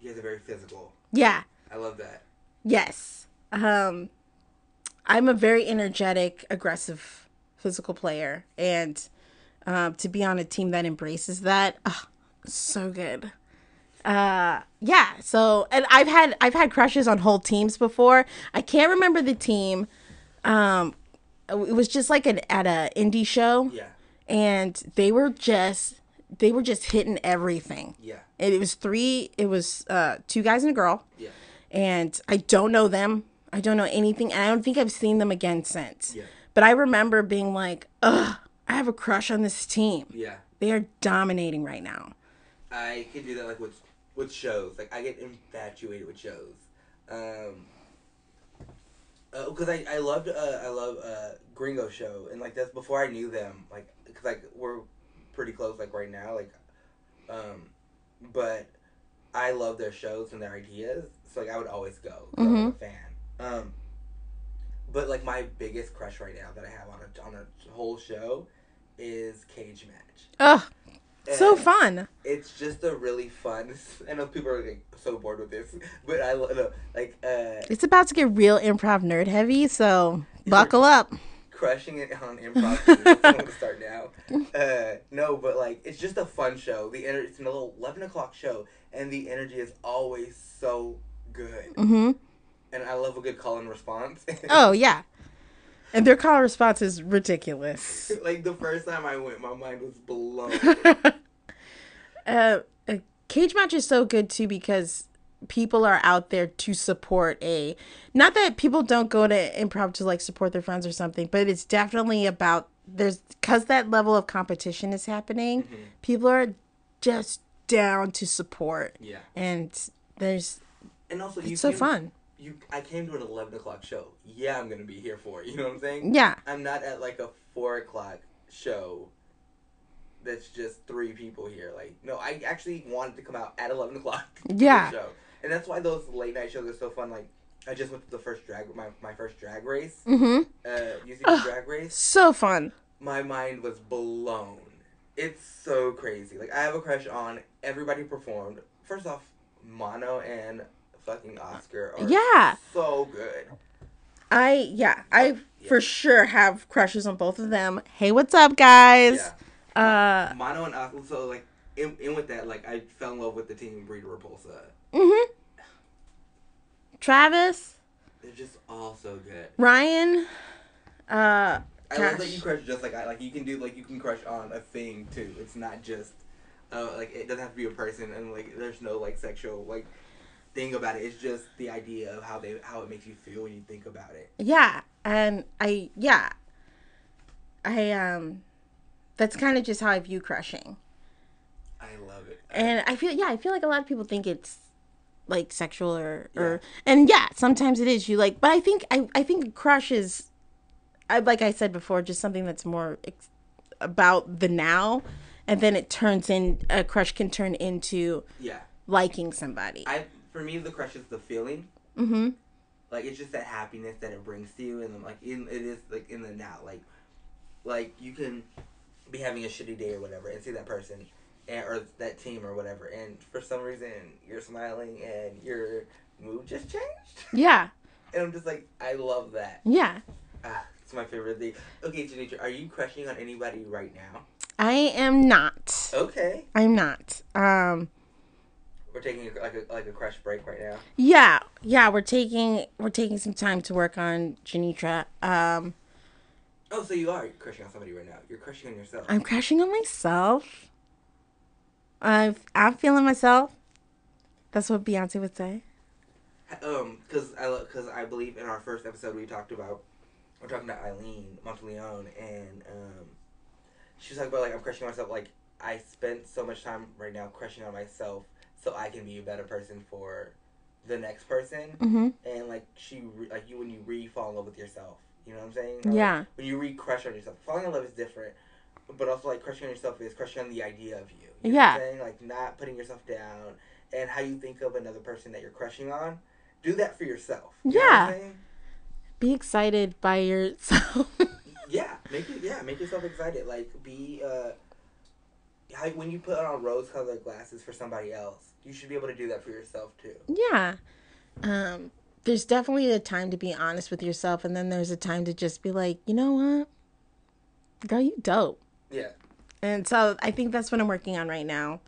You guys are very physical. yeah I love that. yes um i'm a very energetic aggressive physical player and um, to be on a team that embraces that ah, so good uh yeah so and i've had i've had crushes on whole teams before i can't remember the team um it was just like an at a indie show Yeah. and they were just they were just hitting everything Yeah. and it was three it was uh two guys and a girl Yeah. and i don't know them i don't know anything and i don't think i've seen them again since Yeah. but i remember being like ugh i have a crush on this team Yeah. they are dominating right now I can do that like with with shows. Like I get infatuated with shows. Um, because I I loved uh, I love uh, Gringo Show and like that's before I knew them. Like because like we're pretty close like right now. Like, um, but I love their shows and their ideas. So like I would always go. 'cause I'm a Mhm. fan. Um, but like my biggest crush right now that I have on a on a whole show is Cage Match. ugh so fun it's just a really fun. I know people are like so bored with this, but I love like uh, it's about to get real improv nerd heavy so buckle up crushing it on improv. I'm going to start now. Uh, no, but like it's just a fun show. The ener- it's an eleven o'clock show, and the energy is always so good. hmm And I love a good call and response. oh yeah and their call and response is ridiculous like the first time I went, my mind was blown. uh, a cage match is so good too because people are out there to support a not that people don't go to improv to like support their friends or something but it's definitely about there's because that level of competition is happening Mm-hmm. people are just down to support Yeah. and there's And also, you it's so came- fun You, I came to an eleven o'clock show. Yeah, I'm gonna be here for it. You know what I'm saying? Yeah. I'm not at like a four o'clock show. That's just three people here. Like, no, I actually wanted to come out at eleven o'clock. Yeah. And that's why those late night shows are so fun. Like, I just went to the first drag my my first drag race. Mhm. Uh, you see the drag race? so fun my mind was blown. It's so crazy. Like I have a crush on everybody performed. First off, Mono and fucking Oscar are Yeah. so good. i yeah i for sure have crushes on both of them hey what's up guys uh Mono and Oscar. So like in, in with that, like I fell in love with the team Breeder Repulsa. Mhm travis They're just all so good. Ryan, uh, I love that you crush just like I like. You can do like you can crush on a thing too. It's not just uh like it doesn't have to be a person and like there's no like sexual like thing about it. It's just the idea of how they how it makes you feel when you think about it. yeah, and I, yeah, I, um, that's kind of just how I view crushing. I love it. And I feel, yeah, I feel like a lot of people think it's like sexual or, or, and yeah, sometimes it is. You like, but I think, I, I think crush is, I, like I said before, just something that's more ex- about the now. And then it turns in, a crush can turn into Yeah. liking somebody. I for me the crush is the feeling. mm-hmm. Like it's just that happiness that it brings to you, and like in it is like in the now. Like like you can be having a shitty day or whatever, and see that person, and, or that team or whatever, and for some reason you're smiling and your mood just changed. Yeah. And I'm just like, I love that. Yeah. Ah, it's my favorite thing. Okay, Janitra, are you crushing on anybody right now? I am not. Okay. I'm not. Um, We're taking like a like a crush break right now. Yeah, yeah, we're taking we're taking some time to work on Janitra. Um, Oh, so you are crushing on somebody right now. You're crushing on yourself. I'm crushing on myself. I'm I'm feeling myself. That's what Beyonce would say. Um, because I because I believe in our first episode we talked about we're talking to Eileen Monteleone and um, she was talking about like I'm crushing on myself. Like I spent so much time right now crushing on myself so I can be a better person for the next person. Mhm. And like she, re- like you when you re fall in love with yourself. You know what I'm saying? Like, Yeah. when you re crush on yourself, falling in love is different. But also like crushing on yourself is crushing on the idea of you. you know Yeah. Saying? Like not putting yourself down and how you think of another person that you're crushing on. Do that for yourself. You know what I'm Yeah. Be excited by yourself. Yeah, make it. Yeah, make yourself excited. Like be uh, how when you put on rose-colored glasses for somebody else, you should be able to do that for yourself too. yeah. Um, there's definitely a time to be honest with yourself, and then there's a time to just be like, you know what, girl, you dope. Yeah. And so I think that's what I'm working on right now.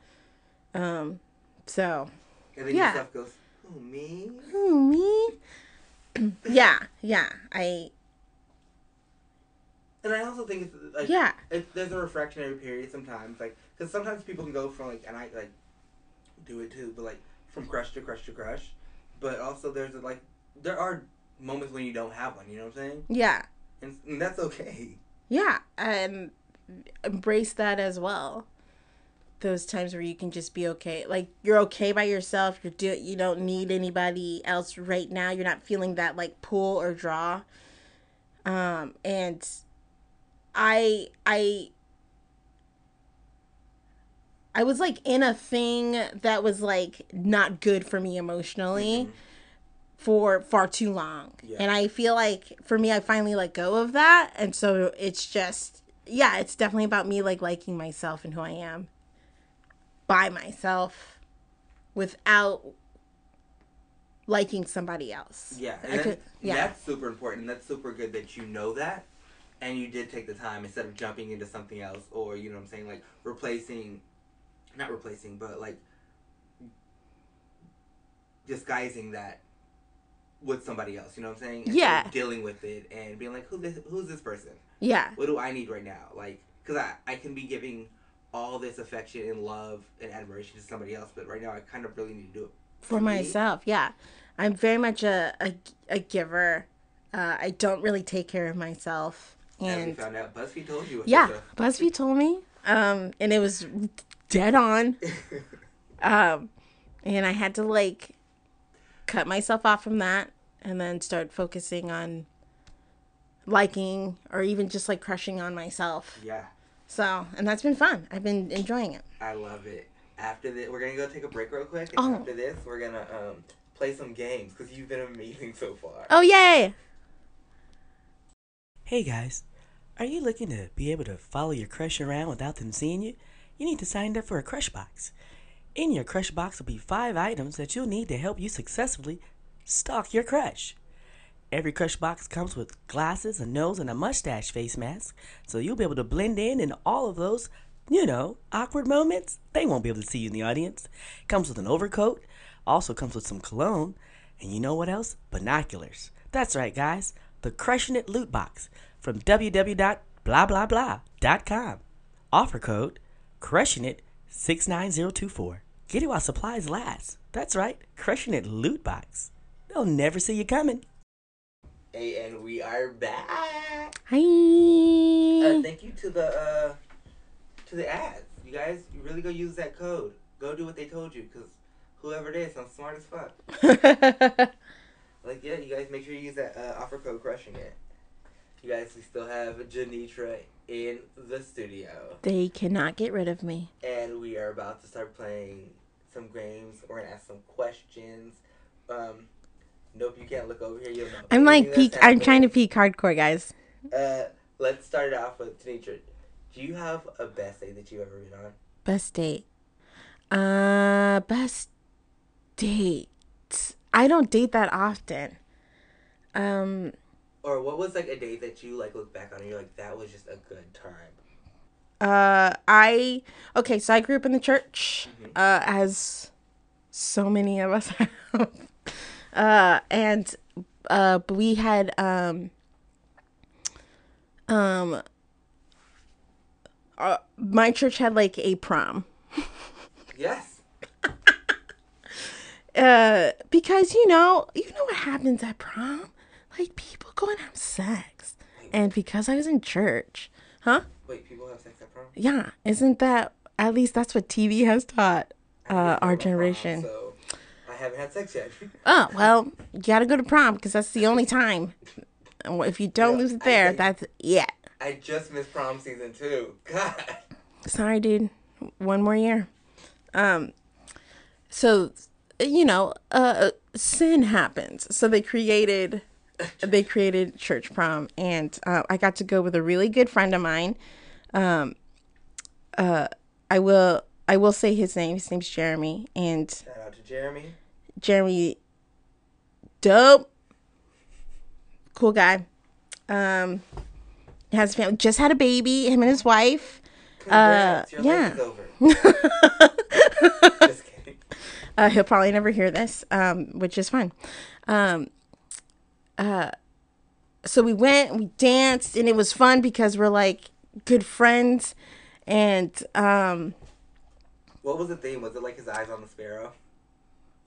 Um, so And then Yeah. yourself goes, "Who me?" Who me? yeah, yeah. I And I also think it's like Yeah. it, there's a refractionary period sometimes, like because sometimes people can go from like and I like do it too, but like from crush to crush to crush, but also there's a, like there are moments when you don't have one. You know what I'm saying? yeah. And, and that's okay. Yeah, and embrace that as well. Those times where you can just be okay, like you're okay by yourself. You're do you don't need anybody else right now. You're not feeling that like pull or draw. Um, and I I I was like in a thing that was like not good for me emotionally for far too long. Yeah. And I feel like for me I finally let go of that and so it's just yeah, it's definitely about me like liking myself and who I am by myself without liking somebody else. Yeah, and could- yeah. that's super important. And that's super good that you know that, and you did take the time instead of jumping into something else, or you know what I'm saying, like replacing, not replacing, but like disguising that with somebody else. You know what I'm saying? Of Yeah. dealing with it and being like, who this? Who's this person? Yeah. What do I need right now? Like, cause I I can be giving all this affection and love and admiration to somebody else, but right now I kind of really need to do it for me. myself. Yeah, I'm very much a a, a giver. Uh, I don't really take care of myself, As we and found out, BuzzFeed told you. yeah, Alyssa. BuzzFeed told me, um, and it was dead on. um, and I had to like cut myself off from that, and then start focusing on liking or even just like crushing on myself. Yeah. So, and that's been fun. I've been enjoying it. I love it. After this, we're gonna go take a break real quick. And Oh. after this, we're gonna um, play some games because you've been amazing so far. Oh yay! Hey guys, are you looking to be able to follow your crush around without them seeing you? You need to sign up for a crush box. In your crush box will be five items that you'll need to help you successfully stalk your crush. Every crush box comes with glasses, a nose, and a mustache face mask, so you'll be able to blend in in all of those, you know, awkward moments. They won't be able to see you in the audience. Comes with an overcoat, also comes with some cologne, and you know what else? Binoculars. That's right, guys. The Crushing It Loot Box from www.blahblahblah.com. Offer code Crushing It 69024. Get it while supplies last. That's right, Crushing It Loot Box. They'll never see you coming. Hey, and we are back. Hi. Uh, thank you to the uh, to the ads. You guys, you really go use that code. Go do what they told you, because whoever it is, I'm smart as fuck. Like, yeah, you guys make sure you use that uh, offer code Crushing It. You guys, we still have Janitra in the studio. They cannot get rid of me. and we are about to start playing some games. We're gonna ask some questions. Um, nope, you can't look over here. Know. I'm like peak. I'm trying to peak hardcore, guys. Uh, let's start it off with Tanitra. Do you have a best date that you've ever been on? Best date. Uh, best date. I don't date that often. Um, Or what was like a date that you like look back on and you're like, that was just a good time? uh, I okay. So I grew up in the church, uh, as so many of us have. Uh, and uh, we had um, um, uh, my church had like a prom. Yes. uh because you know you know what happens at prom like people go and have sex and because i was in church huh Wait, people have sex at prom? yeah isn't that at least that's what tv has taught uh, our generation. So I haven't had sex yet. Oh well, you gotta go to prom because that's the only time. If you don't Yeah, lose it there, think- that's yeah. I just missed prom season two. God. Sorry, dude. One more year. Um. So, you know, uh, sin happens. So they created, they created church prom, and uh, I got to go with a really good friend of mine. Um. Uh, I will. I will say his name. His name's Jeremy, and Shout out to Jeremy. Jeremy, dope, cool guy. Um, has a family, just had a baby. Him and his wife. Congrats, uh, yeah. Uh, he'll probably never hear this, um, which is fine. Um, uh, so we went, we danced, and it was fun because we're like good friends. And um, What was the theme? Was it like his eyes on the sparrow?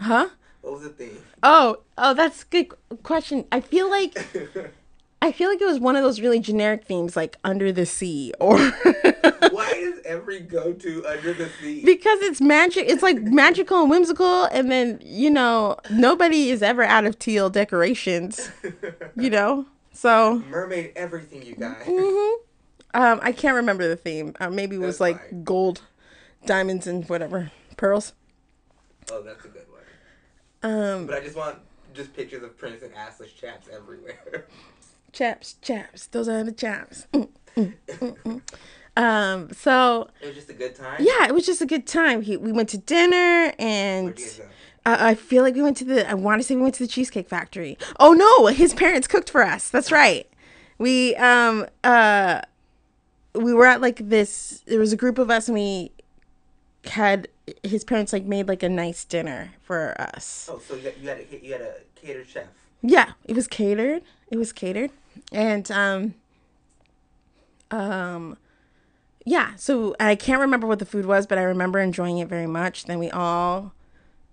Huh? What was the theme? Oh, oh, that's a good question. I feel like I feel like it was one of those really generic themes, like under the sea, or Why is every go to under the sea? because it's magic. It's like magical and whimsical, and then you know nobody is ever out of teal decorations. You know, so Mermaid everything, you guys. um, I can't remember the theme. Uh, maybe it was That's like fine. gold, diamonds, and whatever pearls. Oh, that's a good. Um, But I just want just pictures of Prince and assless chaps everywhere. chaps, chaps. Those are the chaps. Mm, mm, mm, mm. Um, so it was just a good time. Yeah, it was just a good time. He, we went to dinner and Where'd you guys go? uh, I feel like we went to the. I want to say we went to the Cheesecake Factory. Oh no, his parents cooked for us. That's right. We um uh we were at like this. There was a group of us and we had his parents like made like a nice dinner for us. Oh, so you had, you had a you had a catered chef. Yeah, it was catered. It was catered, and um, um, yeah. So I can't remember what the food was, but I remember enjoying it very much. Then we all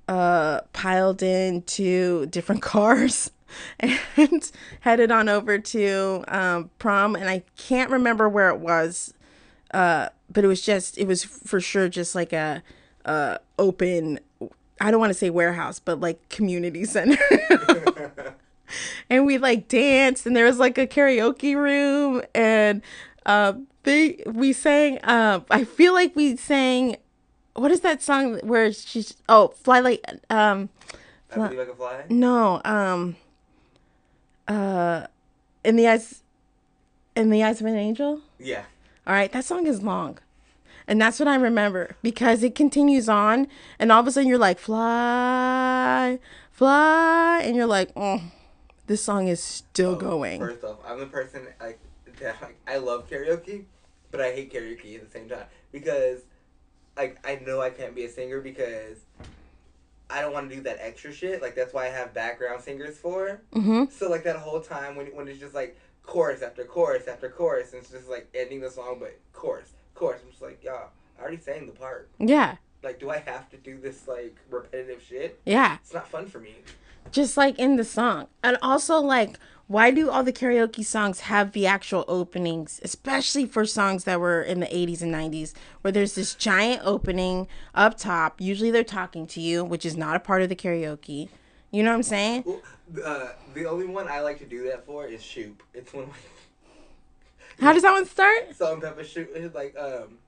uh piled into different cars and headed on over to um prom, and I can't remember where it was. Uh, but it was just it was for sure just like a uh open. I don't want to say warehouse, but like community center. and we like danced and there was like a karaoke room and uh they we sang uh I feel like we sang what is that song where she's oh fly like um I believe I can fly. no um uh in the eyes in the eyes of an angel Yeah. all right, that song is long. And that's what I remember because it continues on, and all of a sudden you're like, fly, fly, and you're like, oh, this song is still going. First off, I'm the person like that. Like, I love karaoke, but I hate karaoke at the same time because, like, I know I can't be a singer because I don't want to do that extra shit. Like that's why I have background singers for. Mhm. So like that whole time when when it's just like chorus after chorus after chorus, and it's just like ending the song, but chorus, chorus. I'm just like, y'all, I already sang the part. Yeah, Like, do I have to do this like repetitive shit? yeah. It's not fun for me. Just like in the song. And also, like, why do all the karaoke songs have the actual openings, especially for songs that were in the 80s and 90s, where there's this giant opening up top? Usually they're talking to you, which is not a part of the karaoke. You know what I'm saying? Well, uh, the only one I like to do that for is Shoop. It's one of my How does that one start? Salt-N-Pepa Shoop. It's like um,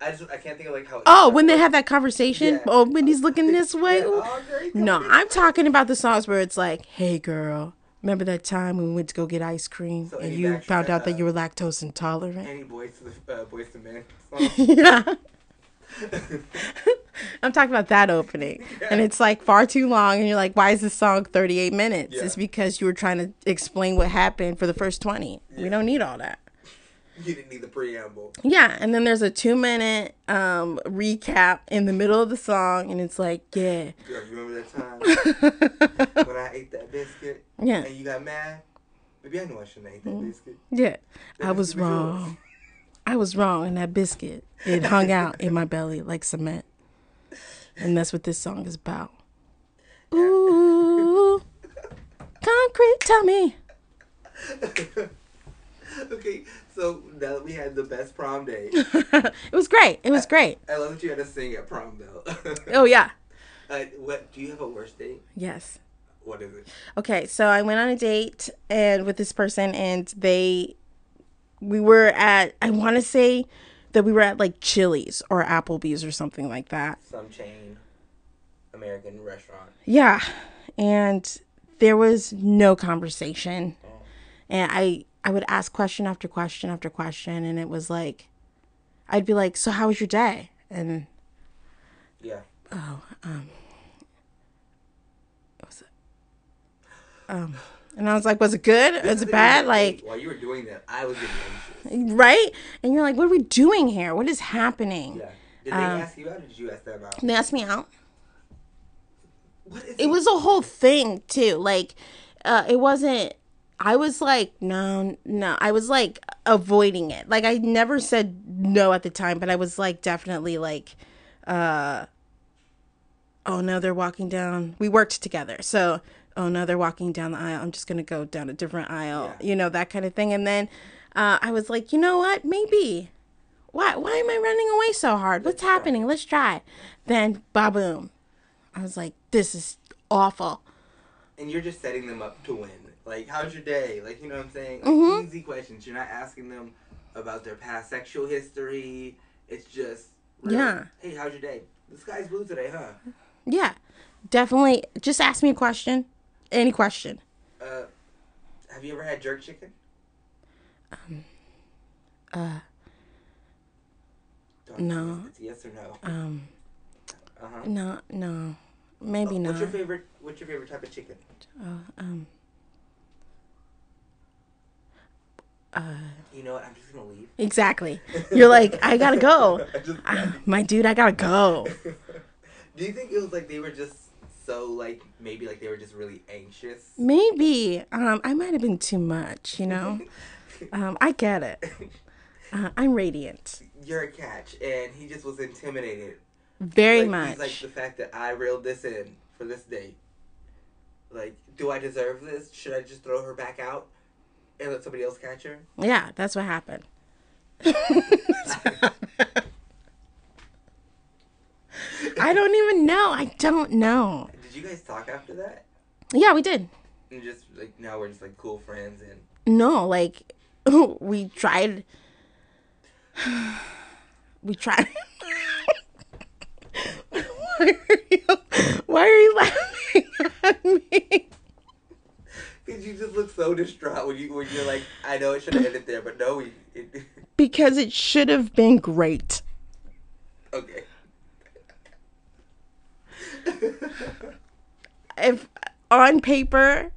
I just I can't think of like how. Oh, when they have that conversation. Yeah. Oh, when he's looking this way. Yeah, oh, No, I'm talking about the songs where it's like, "Hey, girl, remember that time when we went to go get ice cream So and you found out that uh, you were lactose intolerant?" Any boys to the uh, Boyz II Men. song. yeah. I'm talking about that opening. And it's like far too long and you're like, "Why is this song 38 minutes?" Yeah. It's because you were trying to explain what happened for the first 20. We don't need all that. You didn't need the preamble. Yeah, and then there's a 2 minute um recap in the middle of the song and it's like, "Yeah, Girl, you remember that time when I ate that biscuit? Yeah. And you got mad? Maybe I knew I shouldn't have ate that biscuit. Yeah, That I was yours. wrong. I was wrong, and that biscuit it hung out in my belly like cement, and that's what this song is about. Ooh, concrete tummy. okay, so now that we had the best prom day, it was great. It was great. I love that you had to sing at prom though. Oh yeah. Uh, what do you have a worst date? Yes. What is it? Okay, so I went on a date and with this person and they we were at I want to say that we were at like Chili's or Applebee's or something like that. Some chain American restaurant. Yeah. And there was no conversation. And I I would ask question after question after question and it was like I'd be like, "So how was your day?" And Yeah. oh, um was it um and I was like, "Was it good? Was it bad?" Like while you were doing that, I was getting anxious. right? And you're like, "What are we doing here? What is happening?" Yeah. Did they Um, ask you out, or did you ask them out? They asked me out. What is it was a whole thing too. Like, uh, it wasn't. I was like, no, no. I was like avoiding it. Like, I never said no at the time, but I was like, definitely like, uh, oh no, they're walking down. We worked together, so oh no, they're walking down the aisle. I'm just gonna go down a different aisle, you know, that kind of thing. And then uh, I was like, you know what? Maybe. Why? Why am I running away so hard? What's happening? Let's try. Then, ba boom. I was like, this is awful. And you're just setting them up to win. Like, how's your day? Like, you know what I'm saying? Like, Mhm. Easy questions. You're not asking them about their past sexual history. It's just, really, Yeah. Hey, how's your day? The sky's blue today, huh? Yeah, definitely. Just ask me a question. Any question. Uh, have you ever had jerk chicken? Um, uh, Don't no. It's yes or no. Um, Uh huh. no, no, maybe not. What's your favorite? What's your favorite type of chicken? Oh, um, uh, You know what? I'm just gonna leave. exactly. You're like, I gotta go. I just- Ah, my dude, I gotta go. Do you think it was like they were just so like maybe like they were just really anxious? Maybe. Um, I might have been too much. You know. um, I get it. Uh, I'm radiant. You're a catch, and he just was intimidated. Very Like, much. He's like the fact that I reeled this in for this date. Like, do I deserve this? Should I just throw her back out and let somebody else catch her? Yeah, that's what happened. I don't even know. I don't know. Did you guys talk after that? Yeah, we did. And just like now we're just like cool friends and No, like we tried. We tried. why, are you, why are you laughing at me? Because you just look so distraught when you when you're like I know it should have ended there, but no, we it, Because it should have been great. okay. if on paper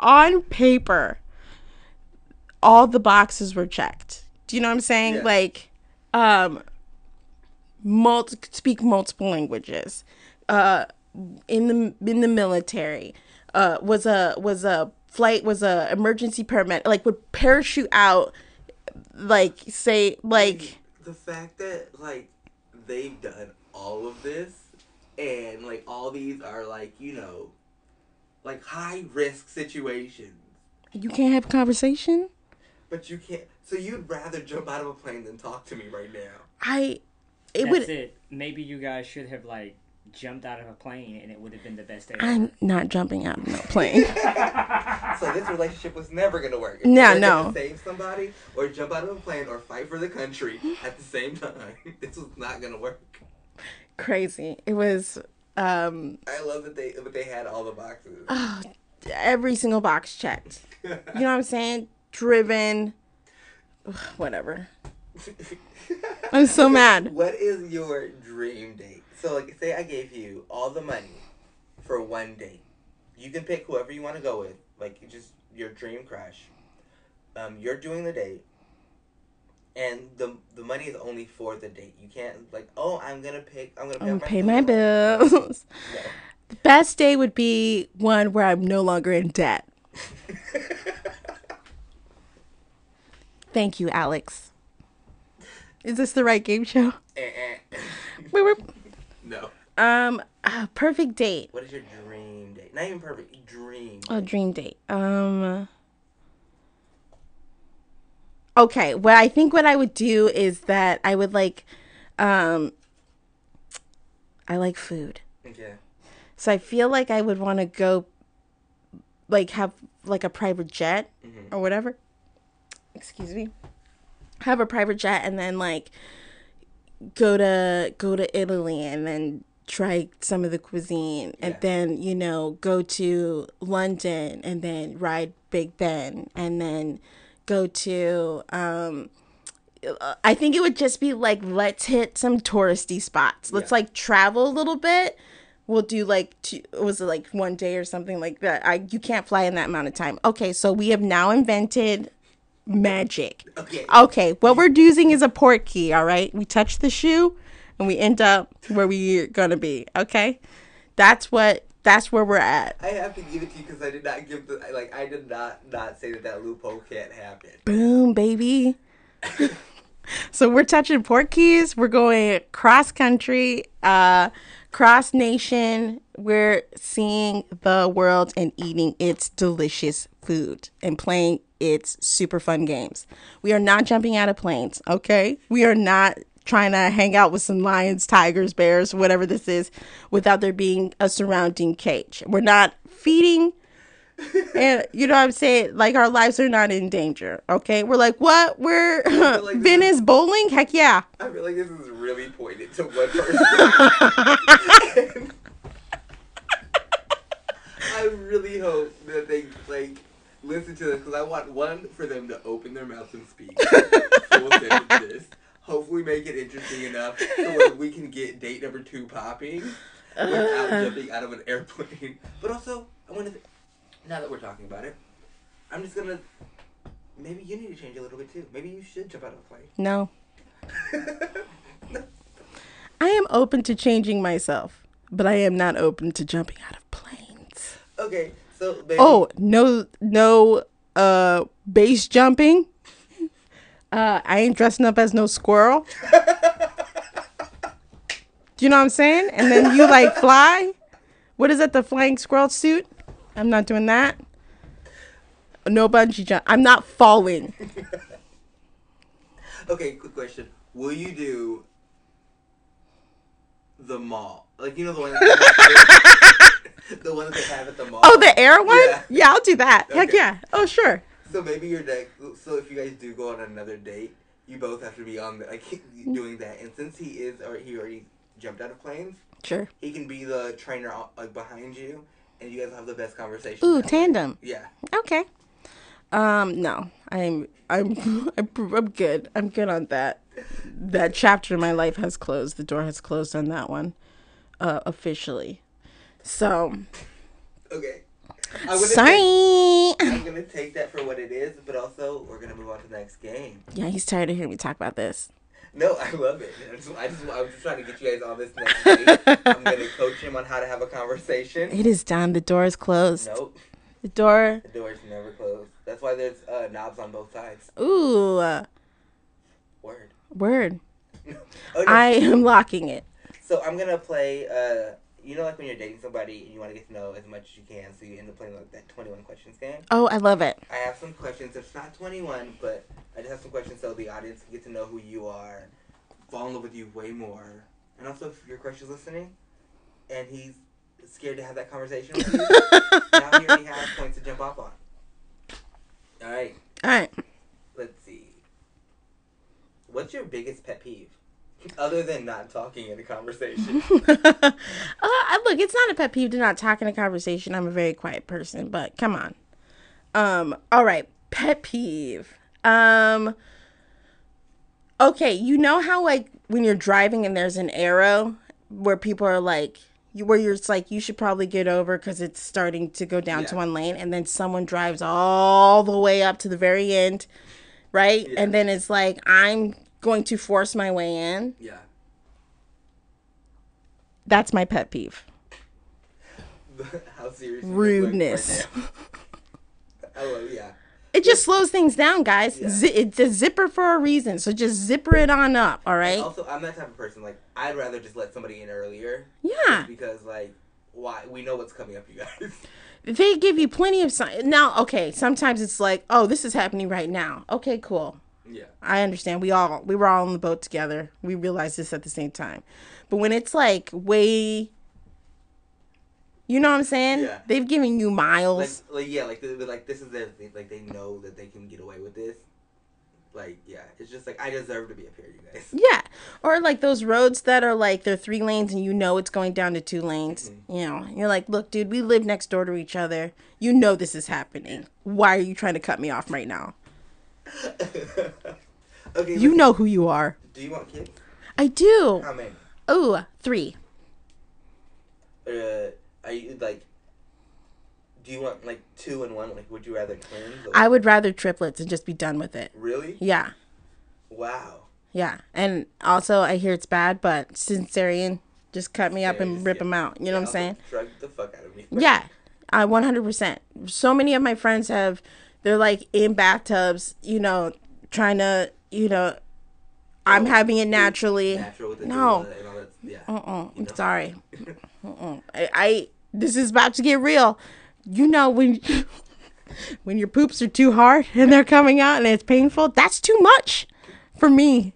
on paper all the boxes were checked do you know what i'm saying Yeah. like um multi- speak multiple languages uh in the in the military uh was a was a flight was a emergency paramedic like would parachute out like say like the fact that like they've done all of this and like all these are like you know like high risk situations. You can't have a conversation? But you can't so you'd rather jump out of a plane than talk to me right now. I it That's would it. Maybe you guys should have like jumped out of a plane, and it would have been the best day. i'm not jumping out of no plane. So this relationship was never gonna work. If No, no. save somebody or jump out of a plane or fight for the country at the same time. This was not gonna work. Crazy. It was um i love that they but they had all the boxes. Oh, every single box checked. You know what i'm saying? Driven. Ugh, whatever. I'm so mad. What is your dream date? So, like, say I gave you all the money for one date. You can pick whoever you want to go with, like just your dream crush. Um, you're doing the date, and the the money is only for the date. You can't like, oh, I'm gonna pick. I'm gonna i'm gonna pay my bills the best day would be one where i'm no longer in debt thank you alex is this the right game show wait, wait. Um a perfect date What is your dream date? Not even perfect. Dream. A dream date. Um, okay, what I think what I would do is that I would like, um, I like food. Okay. So I feel like I would want to go, like, have like a private jet or whatever. Excuse me. Have a private jet and then like go to go to Italy and then try some of the cuisine and then you know go to London and then ride Big Ben and then go to um I think it would just be like let's hit some touristy spots. Let's like travel a little bit. We'll do like two, was it like one day or something like that. I you can't fly in that amount of time. Okay, so we have now invented magic. Okay. Okay, what we're using is a Portkey, all right? We touch the shoe and we end up where we're to be, okay? That's what that's where we're at. I have to give it to you because I did not give the like I did not not say that that loophole can't happen. Boom, baby. so we're touching Portkeys. We're going cross country, uh, cross nation. We're seeing the world and eating its delicious food and playing its super fun games. We are not jumping out of planes, okay? We are not trying to hang out with some lions, tigers, bears, whatever this is, without there being a surrounding cage. We're not feeding and you know what I'm saying? Like our lives are not in danger. Okay, we're like, what? We're like Venice bowling? Heck yeah! I feel like this is really pointed to one person. I really hope that they like listen to this because I want one for them to open their mouths and speak full sentences. Hopefully, make it interesting enough so where we can get date number two popping without jumping out of an airplane. But also, I want to. Now that we're talking about it, I'm just gonna. Maybe you need to change a little bit too. Maybe you should jump out of a plane. No. I am open to changing myself, but I am not open to jumping out of planes. Okay, so Oh, no, no, uh, base jumping. Uh, I ain't dressing up as no squirrel. Do you know what I'm saying? And then you like fly. What is that? The flying squirrel suit? I'm not doing that. No bungee jump. I'm not falling. Okay, quick question. Will you do the mall? Like you know the one that the one that they have at the mall. Oh, the air one? Yeah. Yeah, I'll do that. Heck yeah. Oh, sure. So maybe your next. So if you guys do go on another date, you both have to be on the like doing that. And since he is or he already jumped out of planes, Sure. he can be the trainer uh, like behind you, and you guys have the best conversation. Ooh, tandem. Yeah. Okay. Um, no, I'm, I'm, I'm, I'm good. I'm good on that. That chapter in my life has closed. The door has closed on that one, uh, officially. So, Okay. Sorry. Take, I'm gonna take that for what it is, but also we're gonna move on to the next game. Yeah, he's tired of hearing me talk about this. No, I love it. I just, I just, I was just trying to get you guys on this next date. I'm gonna coach him on how to have a conversation. It is done. The door is closed. Nope, The door. the door is never closed. That's why there's uh, knobs on both sides. Ooh, Word. word. Oh, no. I am locking it. So I'm gonna play. Uh, you know, like when you're dating somebody and you want to get to know as much as you can, so you end up playing like that 21 questions game. Oh, I love it. I have some questions. It's not 21, but I just have some questions so the audience can get to know who you are, fall in love with you way more, and also if your crush is listening, and he's scared to have that conversation with you, now he already has points to jump off on. All right, All right. let's see. What's your biggest pet peeve, other than not talking in a conversation? Uh, look, it's not a pet peeve to not talk in a conversation. I'm a very quiet person, but come on. Um, all right, pet peeve. Um, okay, you know how like when you're driving and there's an arrow where people are like, you where you're just like you should probably get over because it's starting to go down to one lane, and then someone drives all the way up to the very end, right? And then it's like I'm going to force my way in. yeah. That's my pet peeve. How serious? Rudeness. oh well, yeah. It just slows things down, guys. Zi- it's a zipper for a reason, so just zipper it on up, all right? Also, I'm that type of person. Like, I'd rather just let somebody in earlier. Yeah. because, like, why? We know what's coming up, you guys. They give you plenty of sign. Now, okay, sometimes it's like, oh, this is happening right now. Okay, cool. Yeah. I understand. We all we were all on the boat together. We realized this at the same time. But when it's like way you know what I'm saying? Yeah. They've given you miles. like yeah, like they- like this is their thing. Like they know that they can get away with this. Like yeah, it's just like I deserve to be up here, you guys. yeah. Or like those roads that are like they're three lanes and you know it's going down to two lanes. Mm-hmm. You know, you're like, look, dude, we live next door to each other. You know this is happening. Why are you trying to cut me off right now? Okay. You know who you are. Do you want kids? I do. How many? Oh, three. Uh, are you like? Do you want like two and one? Like, would you rather twins? Or... I would rather triplets and just be done with it. Really? Yeah. Wow. Yeah. And also, I hear it's bad, but cesarean, just cut me up and rip yeah. them out. You know what I'm saying? Drug the fuck out of me. Yeah. I 100%. So many of my friends have, they're like in bathtubs, you know, trying to, you know, I'm having it naturally. Natural with the no. doula and all that. Yeah. Uh-uh. I'm sorry. Uh-uh. I, I, this is about to get real. You know, when, when your poops are too hard and they're coming out and it's painful, that's too much for me.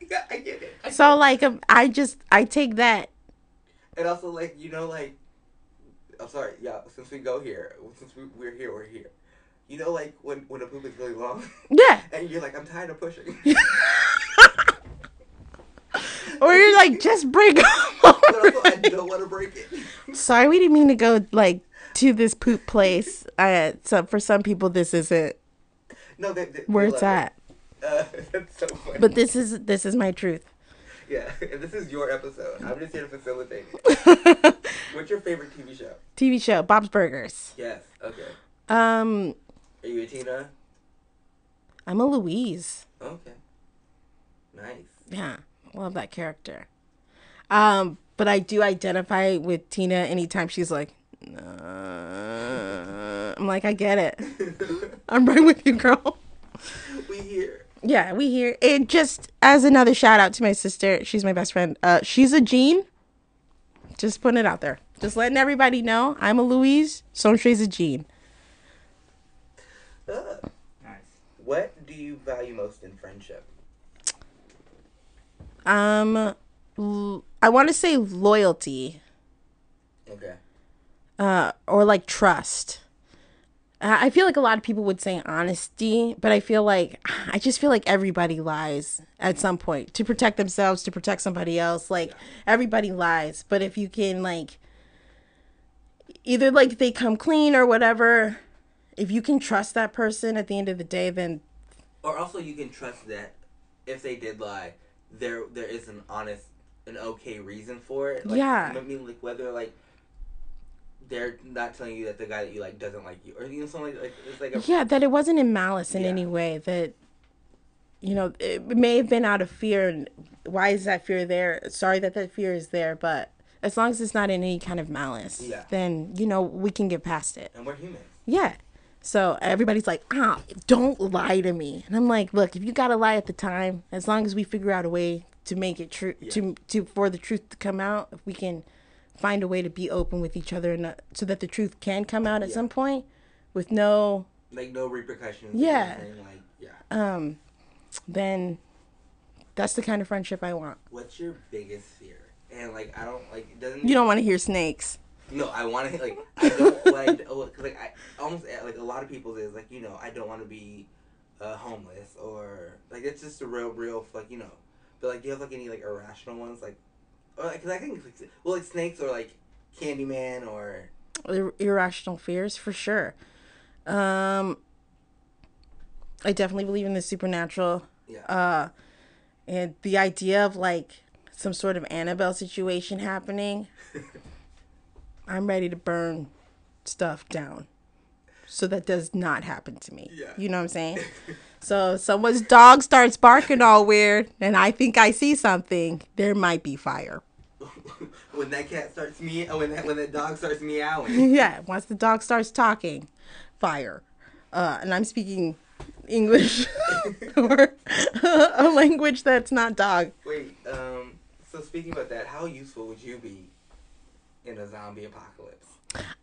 Yeah, I get it. So like um, I just I take that. And also, like you know, like I'm sorry, yeah. Since we go here, since we, we're here, we're here. You know, like when when a poop is really long. Yeah. And you're like, I'm tired of pushing. Or you're like just break up. I don't want to break it. Sorry, we didn't mean to go like to this poop place. Uh, so for some people this isn't No, they, they, where it's at. it. Uh, so. But this is this is my truth. Yeah, and this is your episode. I'm just here to facilitate. it. What's your favorite TV show? TV show Bob's Burgers. Yes. Okay. Um, Are you a Tina? I'm a Louise. Okay. Nice. Yeah, love that character. Um, but I do identify with Tina anytime she's like, uh, I'm like, I get it. I'm right with you, girl. We here. Yeah, we hear it. Just as another shout out to my sister, she's my best friend. Uh, she's a Jean. Just putting it out there. Just letting everybody know I'm a Louise. Sontray's a Jean. Uh, Nice. what do you value most in friendship? Um, l- I want to say loyalty. Okay. uh, or like trust. I feel like a lot of people would say honesty, but I feel like I just feel like everybody lies at some point to protect themselves, to protect somebody else. Like everybody lies, but if you can like either like they come clean or whatever, if you can trust that person at the end of the day, then Or also, you can trust that if they did lie, there there is an honest, an okay reason for it. Like, Yeah. I mean, like whether like they're not telling you that the guy that you like doesn't like you, or you know something like, like it's like a yeah, that it wasn't in malice in Yeah. any way. That you know, it may have been out of fear. And why is that fear there? Sorry that that fear is there, but as long as it's not in any kind of malice, Yeah. then you know we can get past it. and we're human. Yeah. So everybody's like, ah, don't lie to me, and I'm like, look, if you gotta lie at the time, as long as we figure out a way to make it true, to to for the truth to come out, if we can find a way to be open with each other, and not, so that the truth can come out at some point, with no Like no repercussions. Yeah. Like yeah. um, then that's the kind of friendship I want. What's your biggest fear? And like I don't like it doesn't. You don't want to hear snakes. No, I want to like I don't like cause like I almost eh, like a lot of people is like you know I don't want to be uh, homeless or like it's just a real real like you know but like do you have like any like irrational ones like or like cause I think like, well like snakes or like Candyman or Ir- irrational fears for sure. Um, I definitely believe in the supernatural. Yeah. Uh, and the idea of like some sort of Annabelle situation happening. I'm ready to burn stuff down, so that does not happen to me. Yeah. You know what I'm saying? so someone's dog starts barking all weird, and I think I see something, there might be fire. when that cat starts me when that when that dog starts meowing. yeah, once the dog starts talking, fire. Uh, and I'm speaking English or a language that's not dog. Wait, um, so speaking about that, how useful would you be in a zombie apocalypse?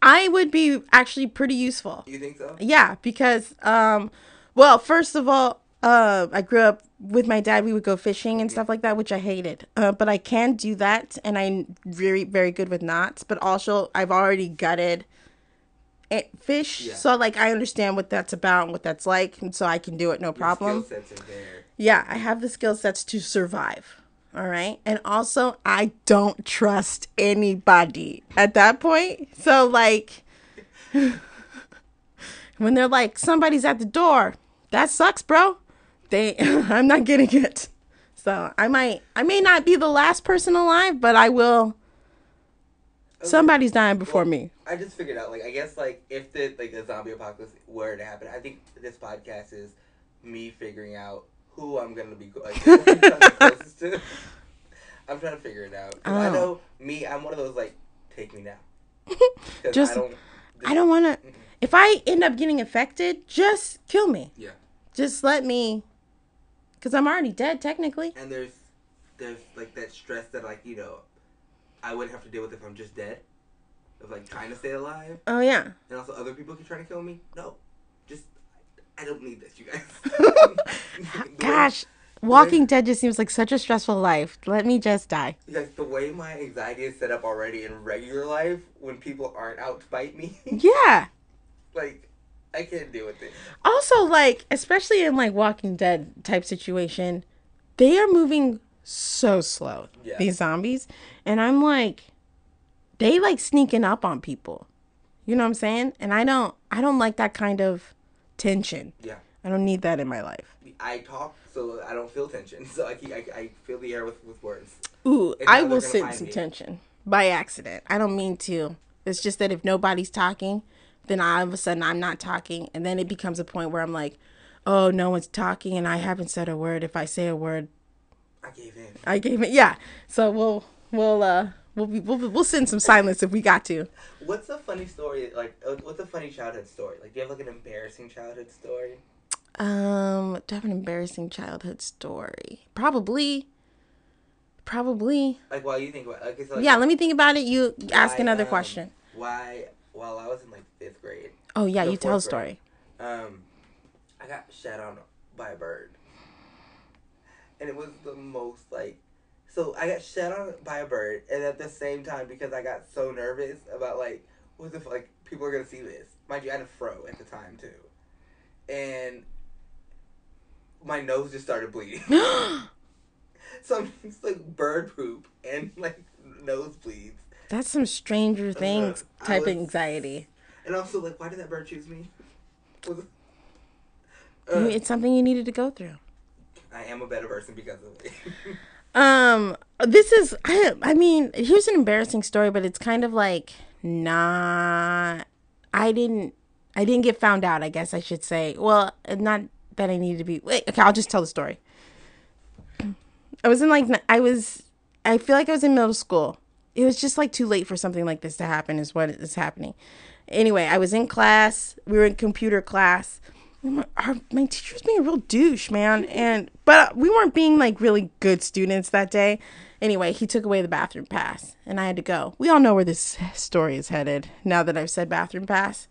I would be actually pretty useful. You think so? Yeah, because um, Well, first of all, uh, I grew up with my dad. We would go fishing and stuff like that, which I hated. Uh, but I can do that, and I'm very, very good with knots. But also, I've already gutted fish, Yeah. so like I understand what that's about and what that's like, and so I can do it no problem. Skill sets are there. Yeah, I have the skill sets to survive. All right. And also, I don't trust anybody at that point. So, like, when they're like, somebody's at the door, that sucks, bro. They, I'm not getting it. So, I might, I may not be the last person alive, but I will. Somebody's dying before me. I just figured out, like, I guess, like, if the like the zombie apocalypse were to happen, I think this podcast is me figuring out who I'm gonna be like, who I'm the closest to. I'm trying to figure it out. 'Cause I Oh. know me. I'm one of those like, take me now. Just, I don't. I don't want to. If I end up getting infected, just kill me. Yeah. Just let me. Because I'm already dead, technically. And there's there's like that stress that like you know, I wouldn't have to deal with if I'm just dead. Of like trying to stay alive. Oh, yeah. And also other people can try to kill me. No, I don't need this, you guys. Gosh, Walking Dead just seems like such a stressful life. Let me just die. Like the way my anxiety is set up already in regular life, when people aren't out to bite me, Yeah. like I can't deal with it. Also, like, especially in like Walking Dead type situation, they are moving so slow. Yeah. These zombies, and I'm like, they like sneaking up on people. You know what I'm saying? And I don't, I don't like that kind of tension. Yeah. I don't need that in my life. I talk so I don't feel tension, so I keep, I, I feel the air with with words. Ooh, I will sense some me. tension by accident. I don't mean to. It's just that if nobody's talking, then all of a sudden I'm not talking, and then it becomes a point where I'm like, oh, no one's talking, and I haven't said a word. If I say a word, I gave in. I gave it. Yeah. So we'll we'll uh we'll be, we'll we'll send some silence if we got to. What's a funny story? Like, uh, what's a funny childhood story? Like, do you have like an embarrassing childhood story? Um, do I have an embarrassing childhood story? Probably. Probably. Like, while you think about, okay, so like, Yeah. Let me think about it. You ask why, another um, question. Why? While I was in like fifth grade. Oh yeah, you tell a story. grade, Um, I got shat on by a bird, and it was the most like. So I got shat on by a bird, and at the same time, because I got so nervous about like, what if like people are gonna see this? Mind you, I had a fro at the time too, and my nose just started bleeding. so I'm just like bird poop and like nosebleeds. That's some Stranger Things I type was- anxiety. And also, like, why did that bird choose me? Was Uh, it's something you needed to go through. I am a better person because of it. Um, this is, I, I mean, here's an embarrassing story, but it's kind of like not. I didn't, I didn't get found out. I guess I should say. Well, not that I needed to be. Wait, okay, I'll just tell the story. I was in like, I was, I feel like I was in middle school. It was just like too late for something like this to happen. Is what is happening. Anyway, I was in class. We were in computer class. My, our, my teacher was being a real douche, man. And but we weren't being like really good students that day. Anyway, he took away the bathroom pass, and I had to go. We all know where this story is headed. Now that I've said bathroom pass,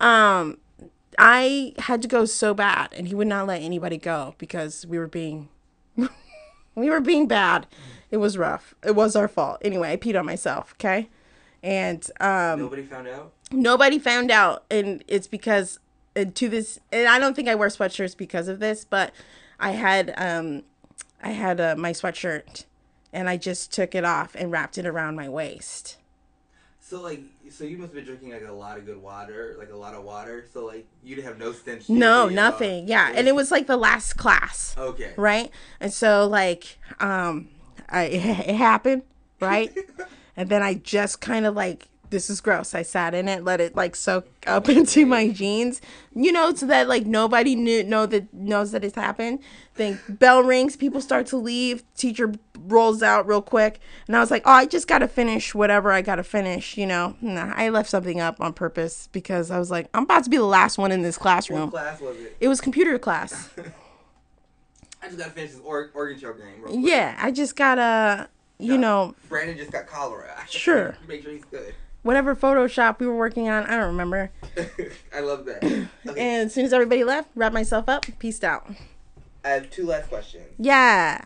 um, I had to go so bad, and he would not let anybody go because we were being we were being bad. It was rough. It was our fault. Anyway, I peed on myself. Okay, and um, Nobody found out. nobody found out and it's because and to this and i don't think i wear sweatshirts because of this but i had um i had uh, my sweatshirt and i just took it off and wrapped it around my waist So like, so you must have been drinking like a lot of good water, like a lot of water. So like, you'd have no stench. no nothing yeah and it was like the last class Okay. right and so like um I, it happened right and then i just kind of like this is gross i sat in it let it like soak up into my jeans you know so that like nobody knew know that knows that it's happened then bell rings people start to leave teacher rolls out real quick and i was like oh i just gotta finish whatever i gotta finish you know nah, i left something up on purpose because i was like i'm about to be the last one in this classroom What class was it? it was computer class I just gotta finish this or- Oregon Trail game. Real quick. Yeah, I just gotta, you know, Brandon just got cholera. Sure. Make sure he's good. Whatever Photoshop we were working on. I don't remember. I love that. Okay, And as soon as everybody left, wrapped myself up, peaced out. I have two last questions. Yeah.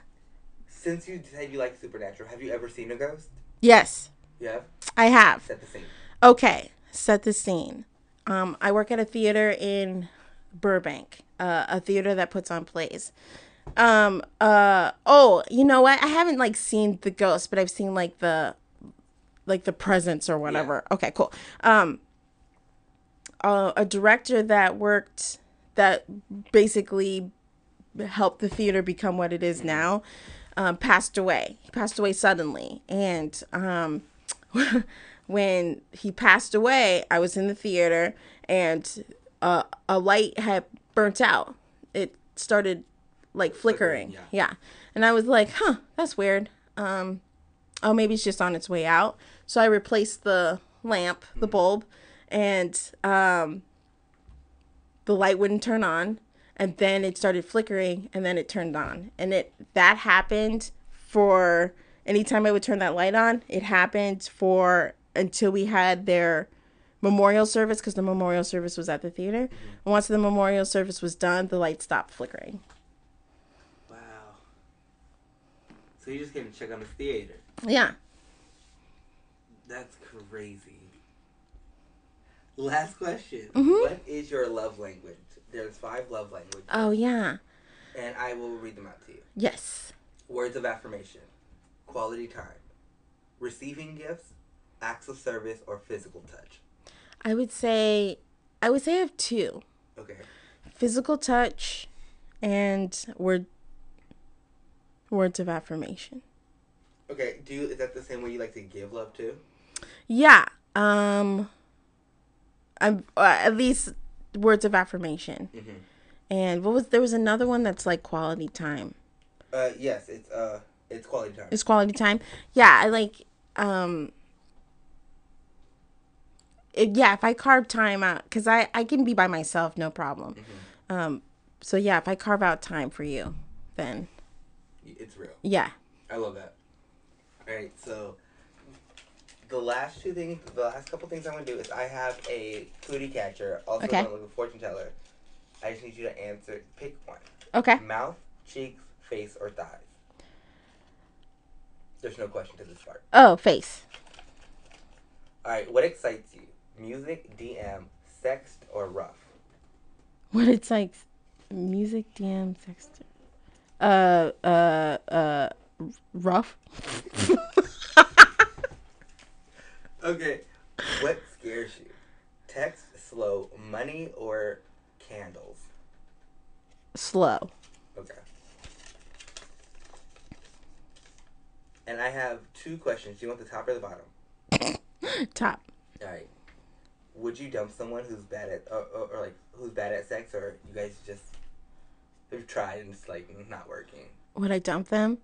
Since you said you like Supernatural, have you ever seen a ghost? Yes, have? I have. Set the scene. Okay, set the scene. Um, I work at a theater in Burbank, uh, a theater that puts on plays. Um, uh, oh, you know what? I haven't like seen the ghost, but I've seen like the, like the presence or whatever. Okay, cool. Um, uh, a director that worked that basically helped the theater become what it is now um, passed away. He passed away suddenly, and um, when he passed away, I was in the theater, and uh, a light had burnt out. It started like flickering. yeah. yeah, and I was like, "Huh, that's weird." Um, oh, maybe it's just on its way out. So I replaced the lamp, the bulb, and um, the light wouldn't turn on, and then it started flickering, and then it turned on, and it that happened for anytime I would turn that light on. It happened for until we had their memorial service because the memorial service was at the theater. And once the memorial service was done, the light stopped flickering. Wow. So you just came to check on the theater. Yeah. That's crazy. Last question. Mhm. What is your love language? There's five love languages, Oh yeah. and I will read them out to you. Yes. Words of affirmation, quality time, receiving gifts, acts of service, or physical touch. I would say I would say I have two. Okay. Physical touch and word words of affirmation. Okay. Do you, is that the same way you like to give love to? Yeah. Um I'm uh, at least words of affirmation. Mhm. And what was there was another one that's like quality time. Uh, yes. It's uh, it's quality time. It's quality time. Yeah, I like um it, yeah, if I carve time out cuz I I can be by myself no problem. Um so yeah, if I carve out time for you, then It's real. yeah. I love that. All right, so the last two things, the last couple things I'm gonna do is I have a cootie catcher, also Okay. known as a fortune teller. I just need you to answer, pick one. Okay. Mouth, cheeks, face, or thighs. There's no question to this part. Oh, face. All right, what excites you? Music, DM, sex, or rough? What it's like music DM sexter. Uh uh uh rough. Okay. What scares you? Text, slow, money, or candles? Slow. Okay. And I have two questions. Do you want the top or the bottom? Top. All right. Would you dump someone who's bad at, or, or, or like who's bad at sex, or you guys just have tried and it's like not working? Would I dump them?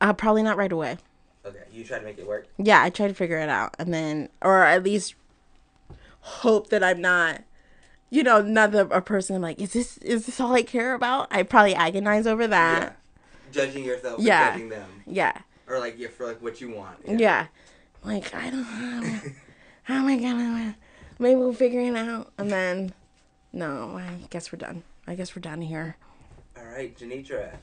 Uh probably not right away. Okay, you try to make it work. Yeah, I try to figure it out and then or at least hope that I'm not you know, not the, a person like, is this is this all I care about? I probably agonize over that. Judging yourself, Yeah. or judging them, Yeah. or like yeah, for like what you want. Yeah. Like, I don't know. How am I gonna maybe we'll figure it out and then no, I guess we're done. I guess we're done here. All right, Janitra.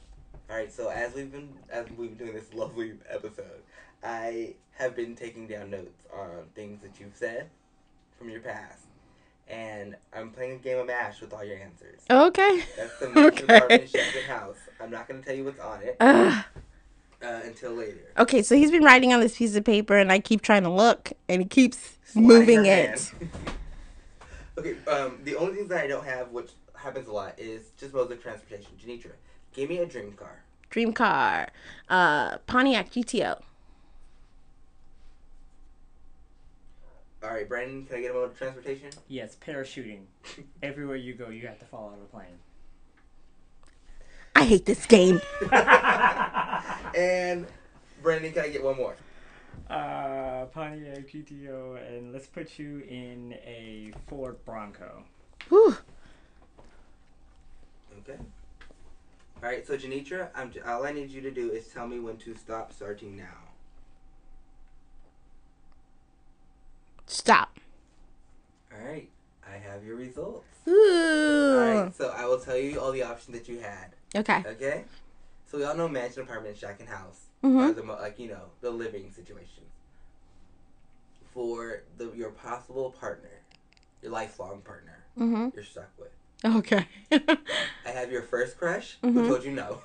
All right, so as we've been as we've been doing this lovely episode, I have been taking down notes on things that you've said from your past, and I'm playing a game of Mash with all your answers. Okay. That's the Okay. department Shepherd House. I'm not gonna tell you what's on it uh, until later. Okay, so he's been writing on this piece of paper and I keep trying to look and he keeps Slide moving it. okay, um, the only things that I don't have, which happens a lot, is just modes of transportation. Janitra, give me a dream car. Dream car. Uh Pontiac GTO. All right, Brandon, can I get a mode of transportation? Yes, parachuting. Everywhere you go, you have to fall out of a plane. I hate this game. And Brandon, can I get one more? Uh, Pontiac GTO, and let's put you in a Ford Bronco. Whew. Okay. All right, so Janitra, I'm all I need you to do is tell me when to stop starting now. Stop. All right, I have your results. Ooh. All right, so I will tell you all the options that you had. Okay. Okay. So we all know mansion, apartment, shack, and house Mhm. are the like you know the living situation for the your possible partner, your lifelong partner. Mhm. You're stuck with. Okay. I have your first crush, Mhm. who told you no.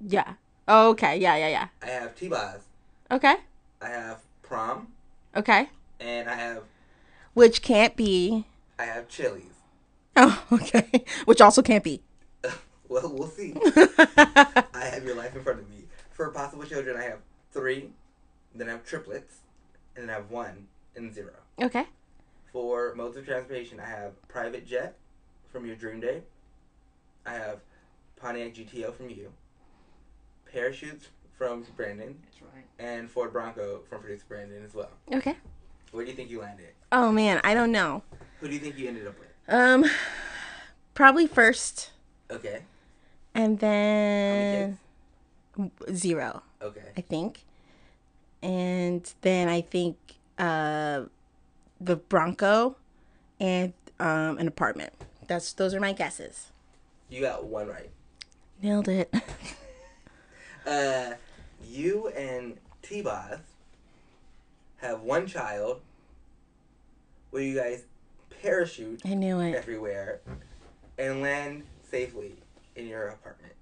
yeah. Okay. Yeah. Yeah. Yeah. I have T-Boz. Okay. I have prom, Okay. and I have Which can't be. I have Chili's. Oh, okay. Which also can't be. Well, we'll see. I have your life in front of me. For possible children, I have three, then I have triplets, and then I have one and zero. Okay. For modes of transportation, I have private jet from your dream day. I have Pontiac GTO from you. Parachutes from Brandon. That's right. And Ford Bronco from producer Brandon as well. Okay. Where do you think you landed? Oh man, I don't know. Who do you think you ended up with? Um, probably first, Okay. and then zero. Okay. I think, and then I think uh, the Bronco, and um, an apartment. That's those are my guesses. You got one right. Nailed it. Uh, you and T-Boz have one child where you guys parachute I knew it. everywhere and land safely in your apartment.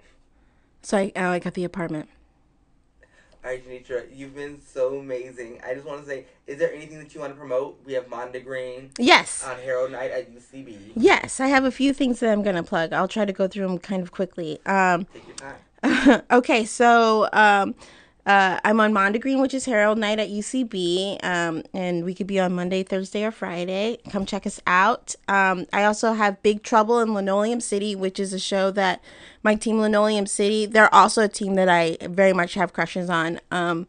So I, oh, I got the apartment. All right, Janitra, you've been so amazing. I just want to say, is there anything that you want to promote? We have Mondegreen. Yes. On Harold Night at UCB. Yes, I have a few things that I'm gonna plug. I'll try to go through them kind of quickly. Um, Take your time. okay, so um, uh, I'm on Mondegreen, which is Harold Night at UCB, um, and we could be on Monday, Thursday, or Friday. Come check us out. Um, I also have Big Trouble in Linoleum City, which is a show that my team Linoleum City. They're also a team that I very much have crushes on. Um,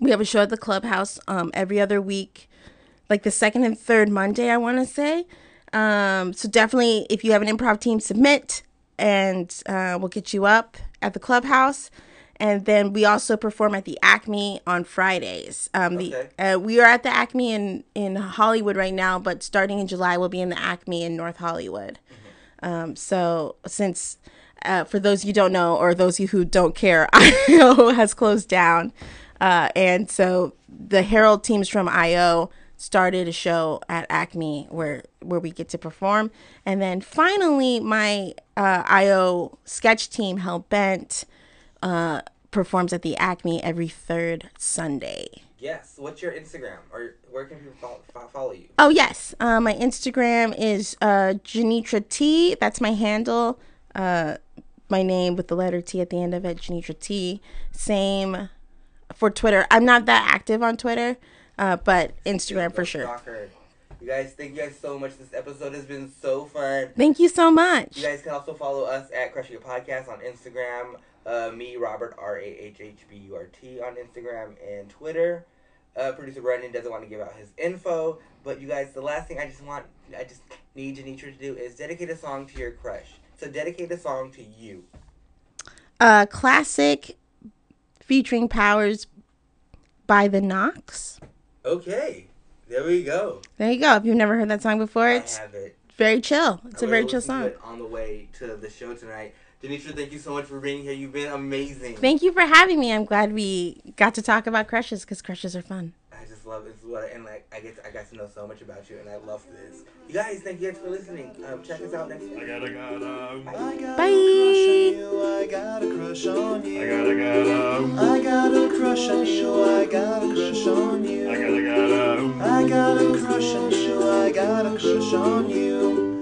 we have a show at the clubhouse um, every other week, like the second and third Monday, I want to say. Um, so definitely, if you have an improv team, submit, and uh, we'll get you up at the clubhouse. And then we also perform at the Acme on Fridays. Um, the uh, we are at the Acme in in Hollywood right now, but starting in July, we'll be in the Acme in North Hollywood. Um, so since uh, for those you don't know or those you who don't care, IO has closed down, uh, and so the Harold teams from IO started a show at Acme where where we get to perform, and then finally my uh, IO sketch team Hell Bent uh, performs at the Acme every third Sunday. Yes. What's your Instagram? Or where can people follow, follow you? Oh yes, uh, my Instagram is uh, Janitra T. That's my handle. Uh, my name with the letter T at the end of it, Janitra T. Same for Twitter. I'm not that active on Twitter, uh, but Instagram for sure. You guys, thank you guys so much. This episode has been so fun. Thank you so much. You guys can also follow us at Crushing Your Podcast on Instagram. Uh, me, Robert, R A H H B U R T on Instagram and Twitter. Uh, Producer Brendan doesn't want to give out his info, but you guys, the last thing I just want, I just need Janitra to do is dedicate a song to your crush. So dedicate a song to you. Uh, classic featuring Powers by the Knocks. Okay, there we go. There you go. If you've never heard that song before, it's have it. very chill. It's I'm a very chill song. On the way to the show tonight. Janitra, thank you so much for being here. You've been amazing. Thank you for having me. I'm glad we got to talk about crushes because crushes are fun. I just love this what and like I get I got to know so much about you and I love this. You guys, thank you guys for listening. Um, check us out next week. I gotta gotta. Um, I got a crush on you. I gotta gotta. Um, I got a crush on you. I got a crush on you. I gotta gotta. Um, I got a crush on you. I got a crush on you.